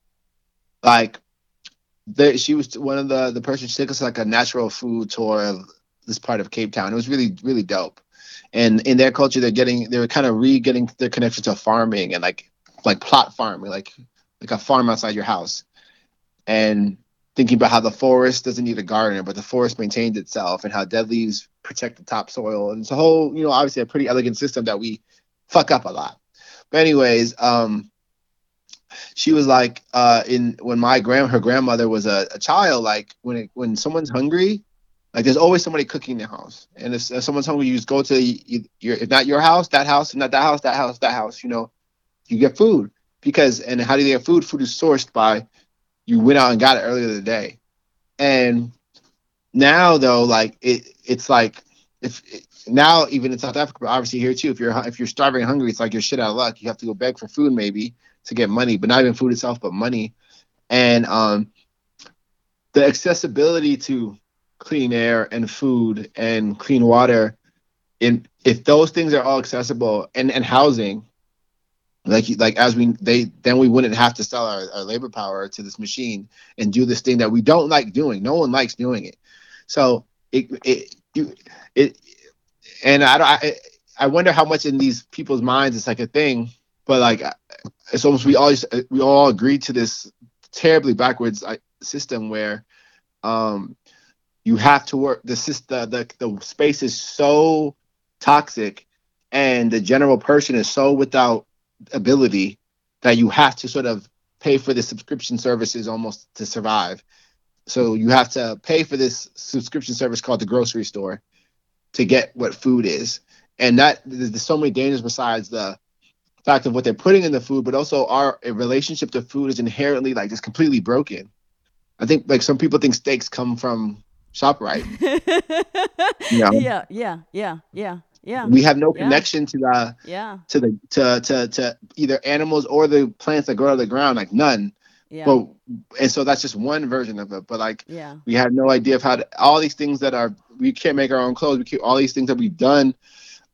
like, she was one of the the person. She took us like a natural food tour of this part of Cape Town. It was really really dope. And in their culture, they're getting they were kind of re getting their connection to farming and like like plot farming, like like a farm outside your house, and thinking about how the forest doesn't need a gardener, but the forest maintains itself, and how dead leaves protect the topsoil. And it's a whole, you know, obviously a pretty elegant system that we fuck up a lot. But anyways, um, she was like, uh, in when my grand her grandmother was a, a child, like when it, when someone's hungry, like there's always somebody cooking in the house, and if, if someone's hungry, you just go to your if not your house, that house, not that house, that house, that house. You know, you get food because and how do you get food? Food is sourced by you went out and got it earlier in the day, and now though, like it it's like if now even in South Africa, but obviously here too, if you're if you're starving hungry, it's like you're shit out of luck. You have to go beg for food maybe to get money, but not even food itself, but money. And um, the accessibility to clean air and food and clean water, in if those things are all accessible and and housing, like like as we they then we wouldn't have to sell our, our labor power to this machine and do this thing that we don't like doing. No one likes doing it. So it it you it and I, I I wonder how much in these people's minds it's like a thing, but like it's almost we all we all agree to this terribly backwards system where um you have to work the system the, the space is so toxic and the general person is so without ability that you have to sort of pay for the subscription services almost to survive so you have to pay for this subscription service called the grocery store to get what food is. And that there's so many dangers besides the fact of what they're putting in the food, but also our relationship to food is inherently like just completely broken. I think like some people think steaks come from ShopRite. *laughs* you know? Yeah, yeah, yeah, yeah. Yeah. We have no connection to the yeah to the to to to either animals or the plants that grow out of the ground, like none. Yeah. But and so that's just one version of it. But like yeah. we had no idea of how to, all these things that are we can't make our own clothes. We keep all these things that we've done.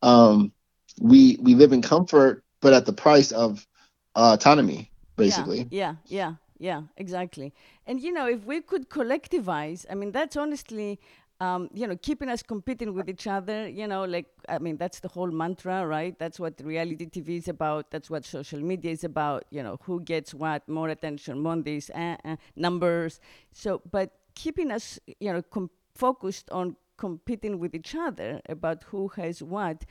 Um, we we live in comfort, but at the price of uh, autonomy, basically. Yeah, yeah, yeah, yeah, exactly. And you know, if we could collectivize, I mean, that's honestly um, you know, keeping us competing with each other, you know, like, I mean, that's the whole mantra, right? That's what reality TV is about. That's what social media is about, you know, who gets what, more attention, more these uh, uh, numbers. So, but keeping us, you know, com- focused on competing with each other about who has what,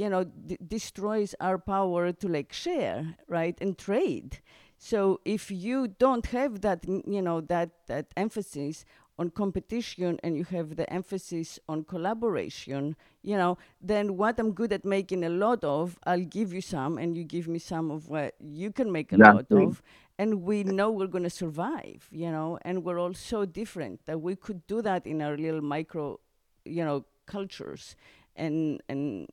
you know, d- destroys our power to like share, right, and trade. So if you don't have that, you know, that that emphasis on competition and you have the emphasis on collaboration, you know, then what I'm good at making a lot of, I'll give you some and you give me some of what you can make a lot of. And we know we're going to survive, you know, and we're all so different that we could do that in our little micro, you know, cultures and, and,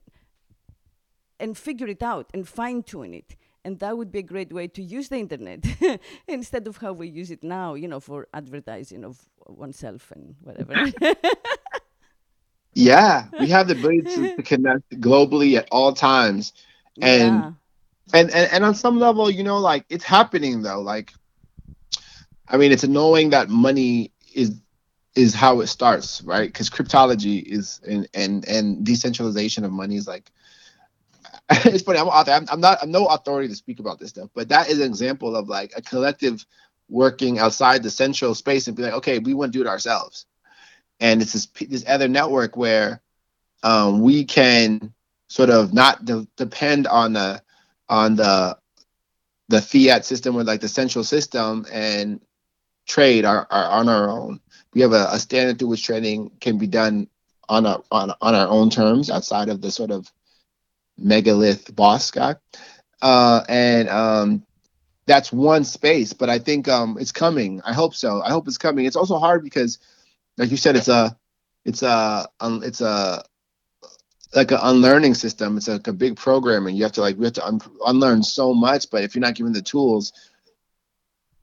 and figure it out and fine tune it. And that would be a great way to use the internet *laughs* instead of how we use it now you know for advertising of oneself and whatever. *laughs* Yeah we have the ability to, to, connect globally at all times. And, yeah. and and and on some level you know like it's happening though like i mean it's annoying that money is is how it starts right? Because cryptology is and and and decentralization of money is like *laughs* it's funny. I'm author. I'm, I'm, not. I'm no authority to speak about this stuff, but that is an example of like a collective working outside the central space and be like, okay, we want to do it ourselves. And it's this this other network where um, we can sort of not de- depend on the on the the fiat system or like the central system and trade are, are on our own. We have a, a standard through which trading can be done on our on, on our own terms outside of the sort of megalith boss guy. Uh, and um, that's one space, but I think um, it's coming. I hope so. I hope it's coming. It's also hard because, like you said, it's a, it's a, it's a, like an unlearning system. It's like a big program, and you have to like we have to un- unlearn so much. But if you're not given the tools,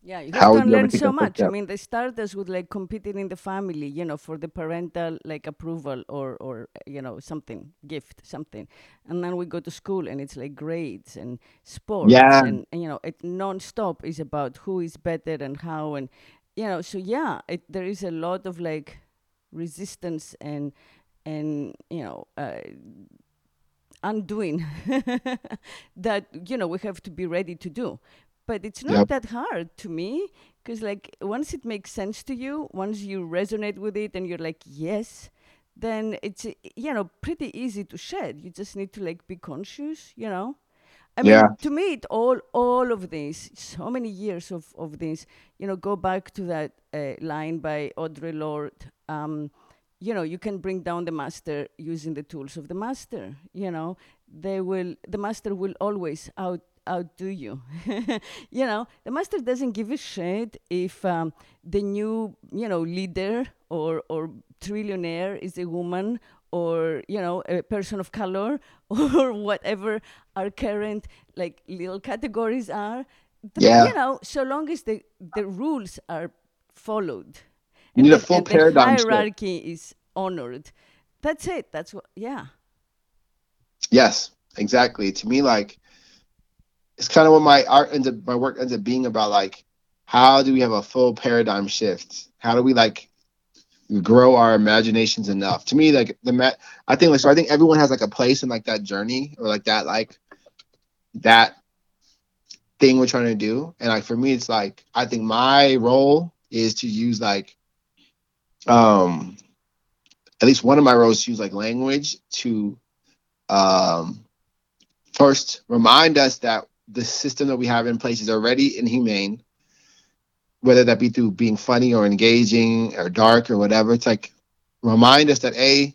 yeah, you have to unlearn so much. I mean, they start us with like competing in the family, you know, for the parental like approval or or you know something gift something, and then we go to school and it's like grades and sports yeah, and, and you know it non-stop is about who is better and how and you know so yeah it, there is a lot of like resistance and and you know uh, undoing *laughs* that you know we have to be ready to do but it's not yep, that hard to me because like once it makes sense to you once you resonate with it and you're like yes then it's uh, you know pretty easy to shed you just need to like be conscious you know I yeah, mean, to me, it all all of this, so many years of, of this, you know, go back to that uh, line by Audre Lorde. Um, you know, you can bring down the master using the tools of the master. You know, they will, the master will always out outdo you. *laughs* you know, the master doesn't give a shit if um, the new, you know, leader or or trillionaire is a woman or you know a person of color *laughs* or whatever our current like little categories are. The- yeah. you know, so long as the the rules are followed You and need a the, full and the paradigm shift. hierarchy is honored. That's it. That's what. Yeah. Yes, exactly. To me, like it's kind of what my art ends up, my work ends up being about. Like, how do we have a full paradigm shift? How do we like grow our imaginations enough? To me, like the ma- I think like so. I think everyone has like a place in like that journey or like that like that thing we're trying to do. And like for me, it's like I think my role is to use like um at least one of my roles to use like language to um first remind us that the system that we have in place is already inhumane, whether that be through being funny or engaging or dark or whatever. It's like remind us that a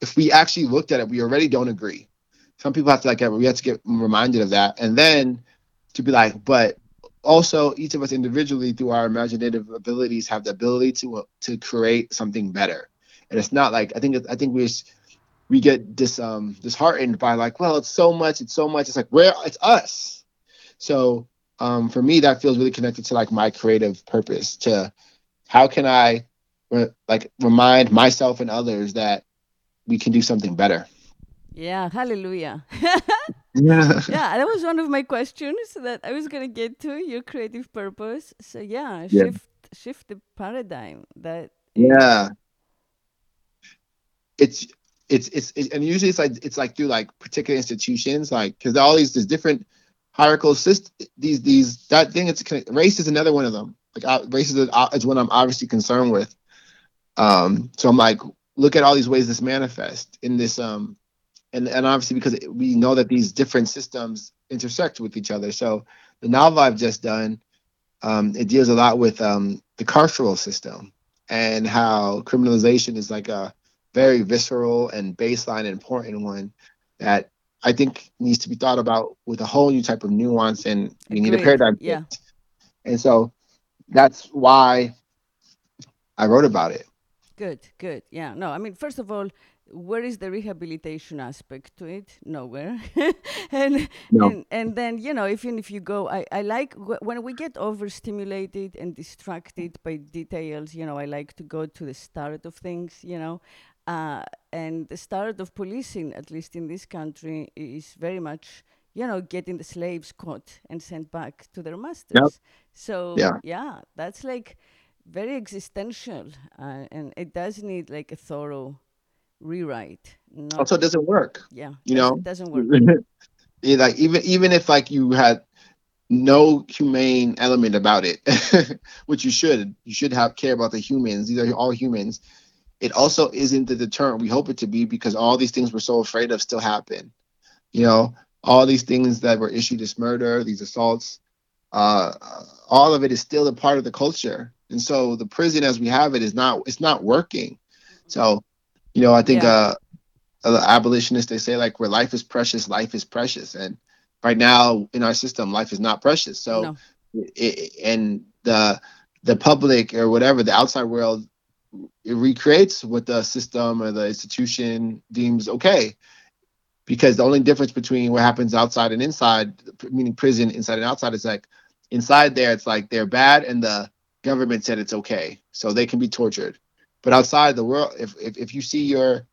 if we actually looked at it, we already don't agree. Some people have to like we have to get reminded of that, and then to be like, but also each of us individually through our imaginative abilities have the ability to uh, to create something better. And it's not like I think I think we we get dis um disheartened by like, well, it's so much, it's so much. It's like where it's us. So um for me that feels really connected to like my creative purpose to how can I re- like remind myself and others that we can do something better. Yeah. Hallelujah. *laughs* Yeah. yeah, that was one of my questions that I was gonna get to your creative purpose. So yeah, Yeah. shift shift the paradigm. that Yeah. It's it's it's, it's and usually it's like it's like through like particular institutions like because all these there's different hierarchical systems these these that thing it's race is another one of them. Like uh, race is, uh, is one I'm obviously concerned with. Um so I'm like look at all these ways this manifests in this um and and obviously because we know that these different systems intersect with each other. So the novel I've just done um it deals a lot with um the carceral system and how criminalization is like a very visceral and baseline and important one that I think needs to be thought about with a whole new type of nuance and we need a paradigm Yeah. shift. And so that's why I wrote about it. Good, good. Yeah, no, I mean, first of all, where is the rehabilitation aspect to it? Nowhere. *laughs* and, No. and and then you know, even if you go, I I like wh- when we get overstimulated and distracted by details. You know, I like to go to the start of things. You know, uh, and the start of policing, at least in this country, is very much you know getting the slaves caught and sent back to their masters. So Yeah. yeah, that's like very existential uh, and it does need like a thorough rewrite. Also, it doesn't work. yeah, You know, it doesn't work. *laughs* Yeah, like even even if like you had no humane element about it, *laughs* which you should, you should have care about the humans. These are all humans. It also isn't the deterrent we hope it to be because all these things we're so afraid of still happen. You know, all these things that were issued as murder, these assaults, uh, all of it is still a part of the culture. And so the prison as we have it is not it's not working. So, you know, I think Yeah. uh, uh, abolitionists they say like where life is precious, life is precious, and right now in our system, life is not precious. So, No. it, and the the public or whatever the outside world it recreates what the system or the institution deems okay. Because the only difference between what happens outside and inside meaning prison inside and outside is like inside there it's like they're bad and the government said it's okay. So they can be tortured. But outside the world if if, if you see your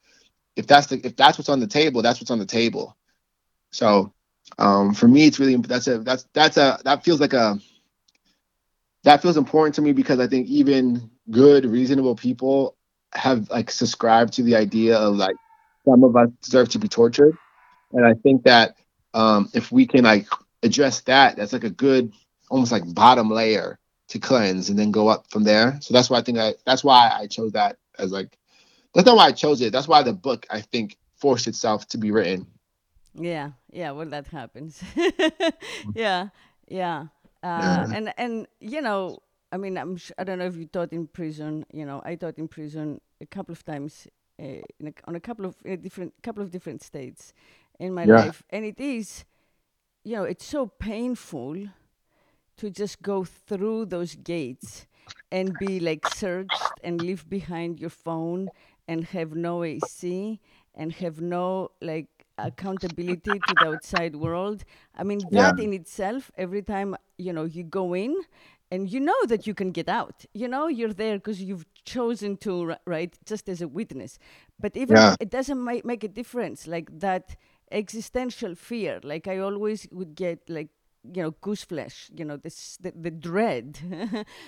if that's the if that's what's on the table that's what's on the table. So um for me it's really that's a that's that's a that feels like a that feels important to me because I think even good, reasonable people have like subscribed to the idea of like some of us deserve to be tortured, and I think that um, if we can like address that, that's like a good, almost like bottom layer to cleanse, and then go up from there. So that's why I think I that's why I chose that as like that's not why I chose it. That's why the book I think forced itself to be written. Yeah, yeah. Well, that happens. *laughs* yeah, yeah. Uh, Yeah. and and you know, I mean, I'm sh- I don't know if you taught in prison. You know, I taught in prison a couple of times uh, in a, on a couple of a different couple of different states in my Yeah. life, and it is, you know, it's so painful to just go through those gates and be like searched and leave behind your phone and have no AC and have no like accountability to the outside world. I mean, Yeah. that in itself, every time you know you go in and you know that you can get out, you know you're there because you've chosen to, ri- right? Just as a witness. But even Yeah. it doesn't make, make a difference. Like that existential fear. Like I always would get like you know goose flesh you know this the, the dread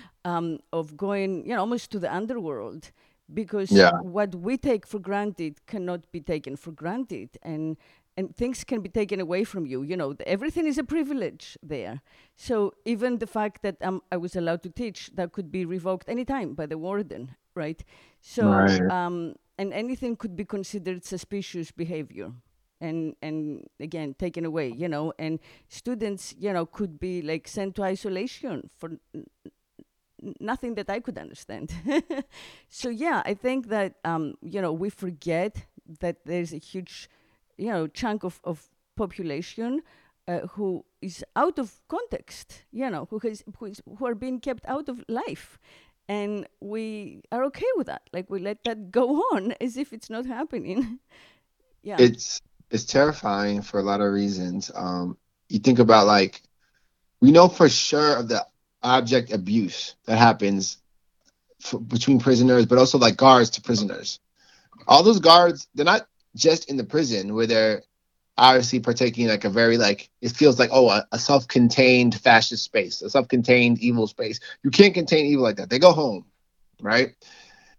*laughs* um, of going you know almost to the underworld because Yeah. what we take for granted cannot be taken for granted and and things can be taken away from you you know everything is a privilege there. So even the fact that um, i was allowed to teach that could be revoked anytime by the warden right? So Right. um, and anything could be considered suspicious behavior and and again taken away you know and students you know could be like sent to isolation for nothing that i could understand. *laughs* So yeah i think that um you know we forget that there's a huge you know chunk of of population uh, who is out of context you know who has who, is, who are being kept out of life and we are okay with that like we let that go on as if it's not happening *laughs* yeah it's it's terrifying for a lot of reasons. Um, you think about like we know for sure of the object abuse that happens f- between prisoners, but also like guards to prisoners. All those guards, they're not just in the prison where they're obviously partaking like a very like it feels like oh a, a self-contained fascist space, a self-contained evil space. You can't contain evil like that. They go home, right?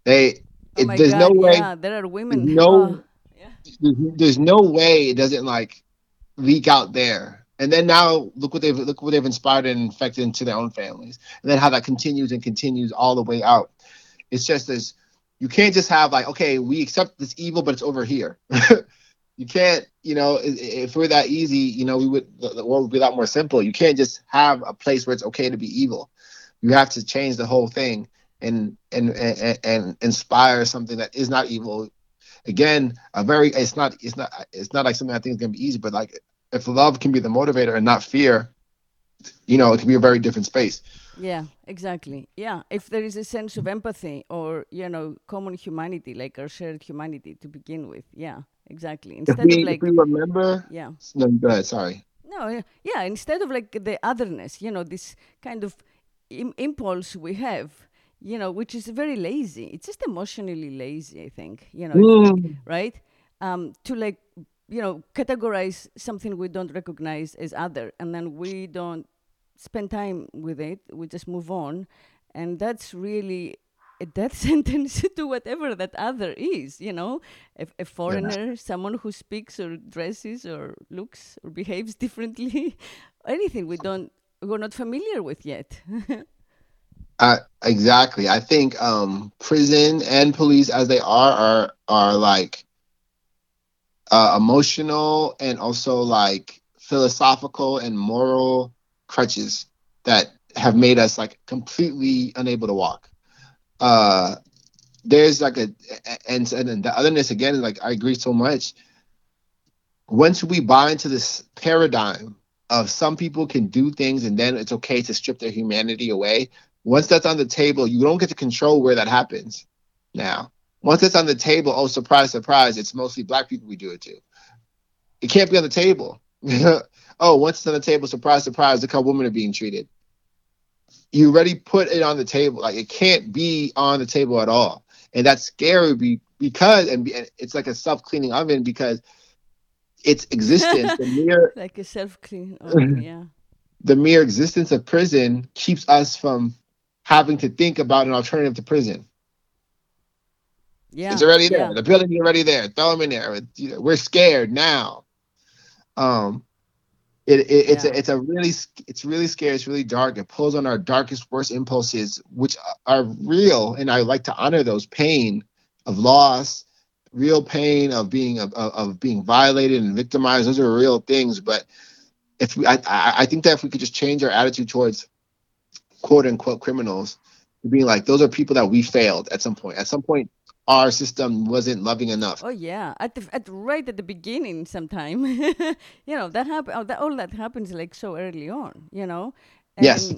They Oh it, there's no way Yeah, there are women. no- oh, yeah. there's, there's no way it doesn't like leak out there. And then now look what they've look what they've inspired and infected into their own families. And then how that continues and continues all the way out. It's just this you can't just have like, okay, we accept this evil, but it's over here. *laughs* you can't, you know, if we're that easy, you know, we would the, world would be a lot more simple. You can't just have a place where it's okay to be evil. You have to change the whole thing and and and, and inspire something that is not evil again a very it's not it's not it's not like something i think is to be easy but like if love can be the motivator and not fear you know it can be a very different space Yeah, exactly. Yeah, if there is a sense of empathy or you know common humanity, like our shared humanity to begin with. Yeah, exactly. Instead we, of like we remember yeah, no go ahead sorry no, yeah. Instead of like the otherness, you know, this kind of Im- impulse we have, you know, which is very lazy. It's just emotionally lazy, I think. You know, Mm, right? Um, to like, you know, categorize something we don't recognize as other, and then we don't spend time with it. We just move on, and that's really a death *laughs* sentence to whatever that other is, you know, a, a foreigner, yeah. someone who speaks or dresses or looks or behaves *laughs* differently, anything we don't, we're not familiar with yet. *laughs* uh, exactly. I think um, prison and police, as they are, are are like uh, emotional and also like philosophical and moral crutches that have made us like completely unable to walk. Uh, there's like a and and the otherness again like I agree so much. Once we buy into this paradigm of some people can do things and then it's okay to strip their humanity away. Once that's on the table, you don't get to control where that happens. Now, once it's on the table, oh surprise, surprise, it's mostly black people we do it to. It can't be on the table. *laughs* oh, once it's on the table, surprise, surprise, look how women are being treated you already put it on the table. Like it can't be on the table at all, and that's scary be, because and, and it's like a self cleaning oven because its existence, the *laughs* mere like a self cleaning oven, *laughs* yeah. The mere existence of prison keeps us from having to think about an alternative to prison. Yeah, it's already there. Yeah. The building is already there. Throw them in there. We're scared now. Um, it, it, it's yeah. a it's a really it's really scary. It's really dark. It pulls on our darkest, worst impulses, which are real, and I like to honor those pain of loss, real pain of being of, of being violated and victimized. Those are real things. But if we, I I think that if we could just change our attitude towards quote unquote criminals, to being like those are people that we failed at some point. At some point, our system wasn't loving enough. Oh yeah, at the at right at the beginning, sometime, *laughs* you know that happen. Oh, that all that happens like so early on, you know. And yes.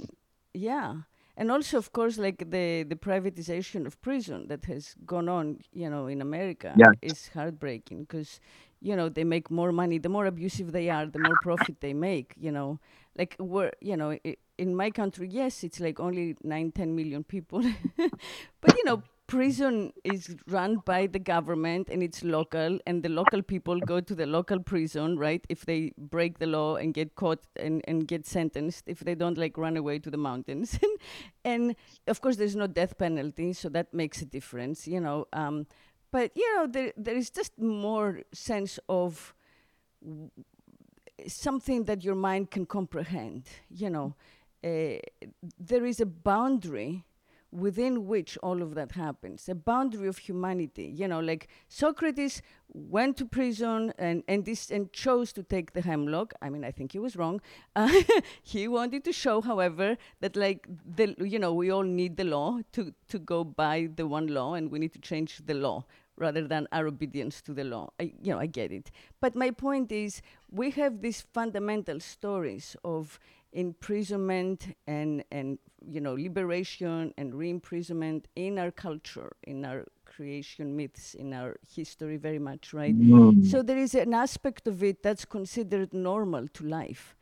Yeah, and also of course like the the privatization of prison that has gone on, you know, in America yeah. is heartbreaking because you know they make more money. The more abusive they are, the more profit they make. You know, like we're you know. It, in my country, yes, it's like only nine, ten million people, *laughs* but you know, prison is run by the government and it's local and the local people go to the local prison right if they break the law and get caught and, and get sentenced if they don't like run away to the mountains. *laughs* And of course there's no death penalty so that makes a difference you know um, but you know there, there is just more sense of w- something that your mind can comprehend you know. Uh, there is a boundary within which all of that happens, a boundary of humanity. You know, like Socrates went to prison and, and, this, and chose to take the hemlock. I mean, I think he was wrong. *laughs* He wanted to show, however, that like the, you know, we all need the law to, to go by the one law and we need to change the law rather than our obedience to the law. I, you know, I get it. But my point is, we have these fundamental stories of imprisonment and and you know liberation and re-imprisonment in our culture in our creation myths in our history very much right? Mm. so there is an aspect of it that's considered normal to life.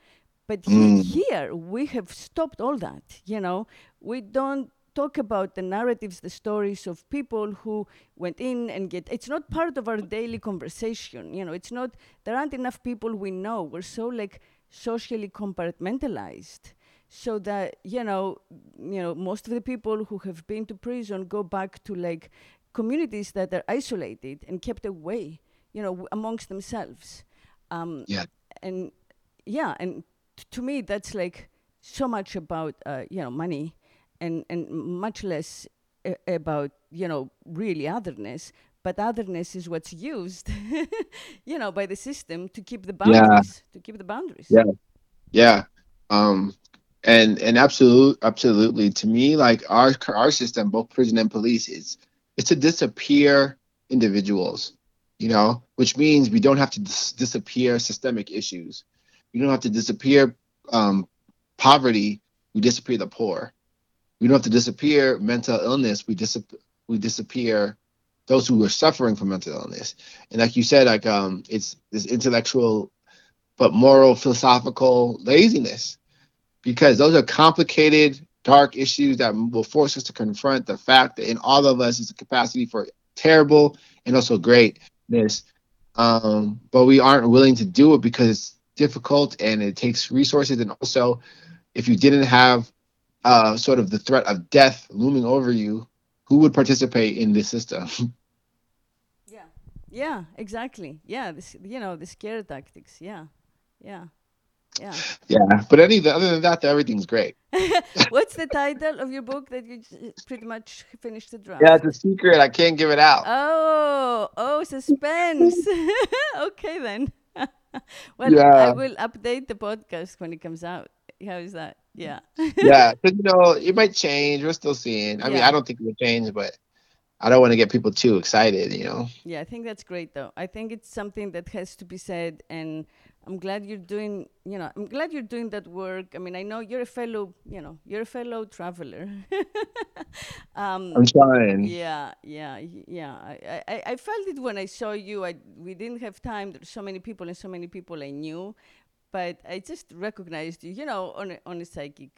But mm. he, here we have stopped all that you know? We don't talk about the narratives the stories of people who went in and get it's not part of our daily conversation you know? It's not there aren't enough people we know. We're so like socially compartmentalized so that you know you know most of the people who have been to prison go back to like communities that are isolated and kept away you know w- amongst themselves. Um, yeah. and yeah and t- to me that's like so much about uh, you know money and and much less a- about you know really otherness. But otherness is what's used *laughs* you know by the system to keep the boundaries yeah. to keep the boundaries. Yeah. Yeah. Um and and absolute absolutely to me like our our system both prison and police is it's to disappear individuals you know which means we don't have to dis- disappear systemic issues. We don't have to disappear um, poverty we disappear the poor. We don't have to disappear mental illness we dis- we disappear those who are suffering from mental illness. And like you said, like um, it's this intellectual but moral philosophical laziness because those are complicated, dark issues that will force us to confront the fact that in all of us is a capacity for terrible and also greatness. Um, but we aren't willing to do it because it's difficult and it takes resources. And also, if you didn't have uh, sort of the threat of death looming over you, who would participate in this system? *laughs* Yeah. Yeah, exactly. Yeah, this you know, the scare tactics. Yeah. Yeah. Yeah. yeah, but any other than that, everything's great. *laughs* What's the title of your book that you pretty much finished the draft? Yeah, it's a secret. I can't give it out. Oh, oh, suspense. *laughs* *laughs* okay then. well, I will update the podcast when it comes out. How is that? Yeah. yeah, 'cause, you know, it might change. We're still seeing. I mean, I don't think it would change, but I don't want to get people too excited. You know. Yeah, I think that's great though. I think it's something that has to be said and I'm glad you're doing, you know, I'm glad you're doing that work. I mean, I know you're a fellow, you know, you're a fellow traveler. *laughs* um I'm trying. yeah, yeah, yeah. I, I, I felt it when I saw you. I we didn't have time. There's so many people and so many people I knew, but I just recognized you. You know, on a, on a psychic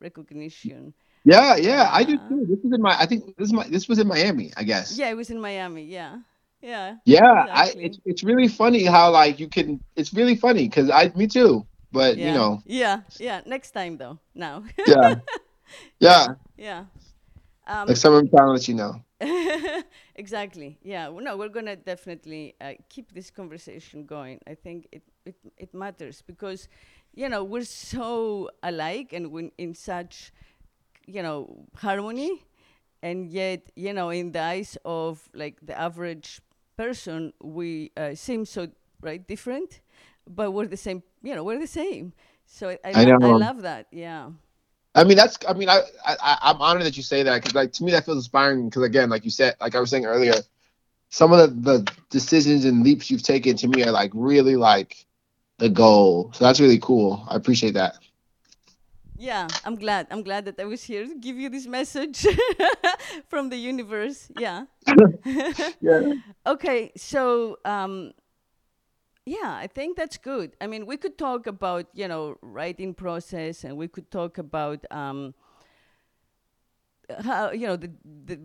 recognition. Yeah, yeah, I do too. This is in my. I think this is my. This was in Miami, I guess. Yeah, it was in Miami. Yeah, yeah. Yeah, I. It's it's really funny how like you can. It's really funny because I. Me too. But yeah. you know. Yeah, yeah. Next time though. Now. *laughs* Yeah. Yeah. yeah. Um, Like someone trying to let you know. *laughs* exactly. Yeah. Well, No, we're gonna definitely uh, keep this conversation going. I think it, it it matters because, you know, we're so alike and we're in such, you know, harmony, and yet, you know, in the eyes of like the average person, we uh, seem so right different, but we're the same. You know, we're the same. So I I, I I love that. Yeah. I mean, that's. I mean, I. I I- I'm honored that you say that because, like, to me, that feels inspiring. Because again, like you said, like I was saying earlier, some of the, the decisions and leaps you've taken to me are like really like the goal. So that's really cool. I appreciate that. Yeah, I'm glad. I'm glad that I was here to give you this message *laughs* from the universe. Yeah. *laughs* Yeah. *laughs* Okay, so um, yeah, I think that's good. I mean, we could talk about you know writing process, and we could talk about um, how you know the the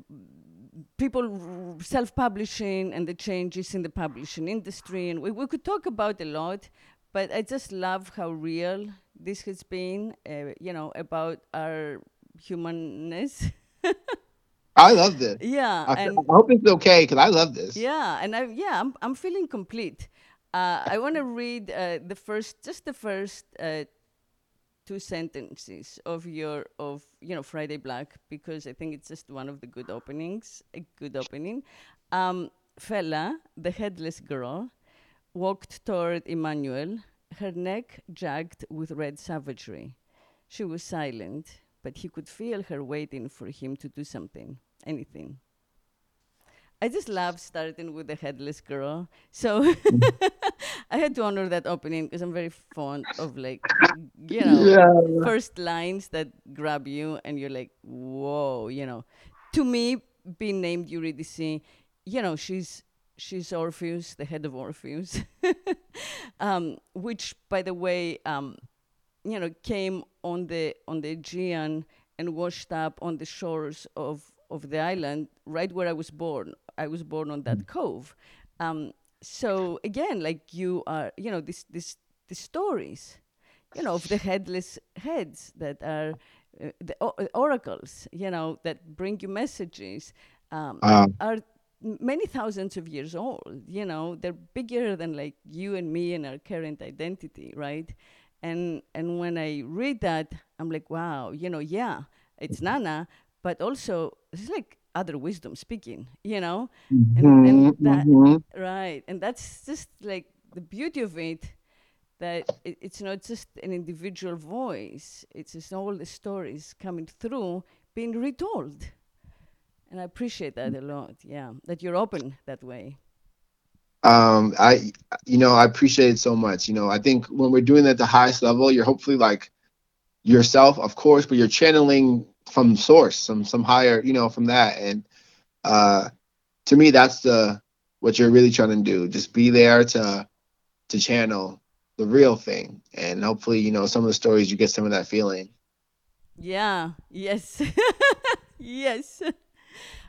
people self-publishing and the changes in the publishing industry, and we, we could talk about a lot. But I just love how real this has been. Uh, you know about our humanness. I love this. yeah, I, and I hope it's okay because I love this. yeah, and I yeah, I'm I'm feeling complete. Uh, I want to read uh, the first, just the first uh, two sentences of your of you know Friday Black because I think it's just one of the good openings, a good opening. Um, Fela, the headless girl, walked toward Emmanuel, her neck jagged with red savagery. She was silent, but he could feel her waiting for him to do something, anything. I just love starting with the headless girl. So *laughs* I had to honor that opening because I'm very fond of like, you know, Yeah. first lines that grab you and you're like, whoa, you know. To me, being named Eurydice, you know, she's she's Orpheus, the head of Orpheus, *laughs* um, which, by the way, um, you know, came on the on the Aegean and washed up on the shores of of the island, right where I was born. I was born on that cove. Um, so again, like you are, you know, this this the stories, you know, of the headless heads that are uh, the o- uh, oracles, you know, that bring you messages. Um, Um, are many thousands of years old you know they're bigger than like you and me and our current identity right? And and when i read that i'm like wow you know yeah it's nana but also it's like other wisdom speaking you know? And, and mhm, that mhm. right and that's just like the beauty of it that it, it's not just an individual voice it's just all the stories coming through being retold and i appreciate that a lot yeah that you're open that way. Um i you know i appreciate it so much you know. I think when we're doing it at the highest level you're hopefully like yourself of course but you're channeling from source some some higher you know from that. And uh to me that's the what you're really trying to do just be there to to channel the real thing. And hopefully you know some of the stories you get some of that feeling. Yeah yes. *laughs* Yes *laughs*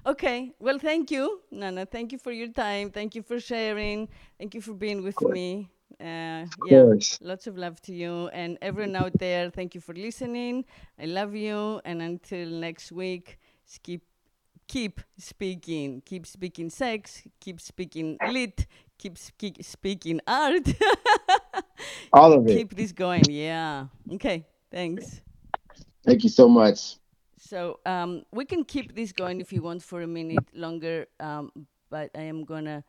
okay well thank you nana thank you for your time thank you for sharing thank you for being with me uh, yeah lots of love to you and everyone out there thank you for listening i love you and until next week keep keep speaking, keep speaking sex, keep speaking lit, keep spe- speaking art. All of *laughs* it. keep this going. Yeah. Okay. Thanks. Thank you so much. So um, we can keep this going if you want for a minute longer, um, but I am gonna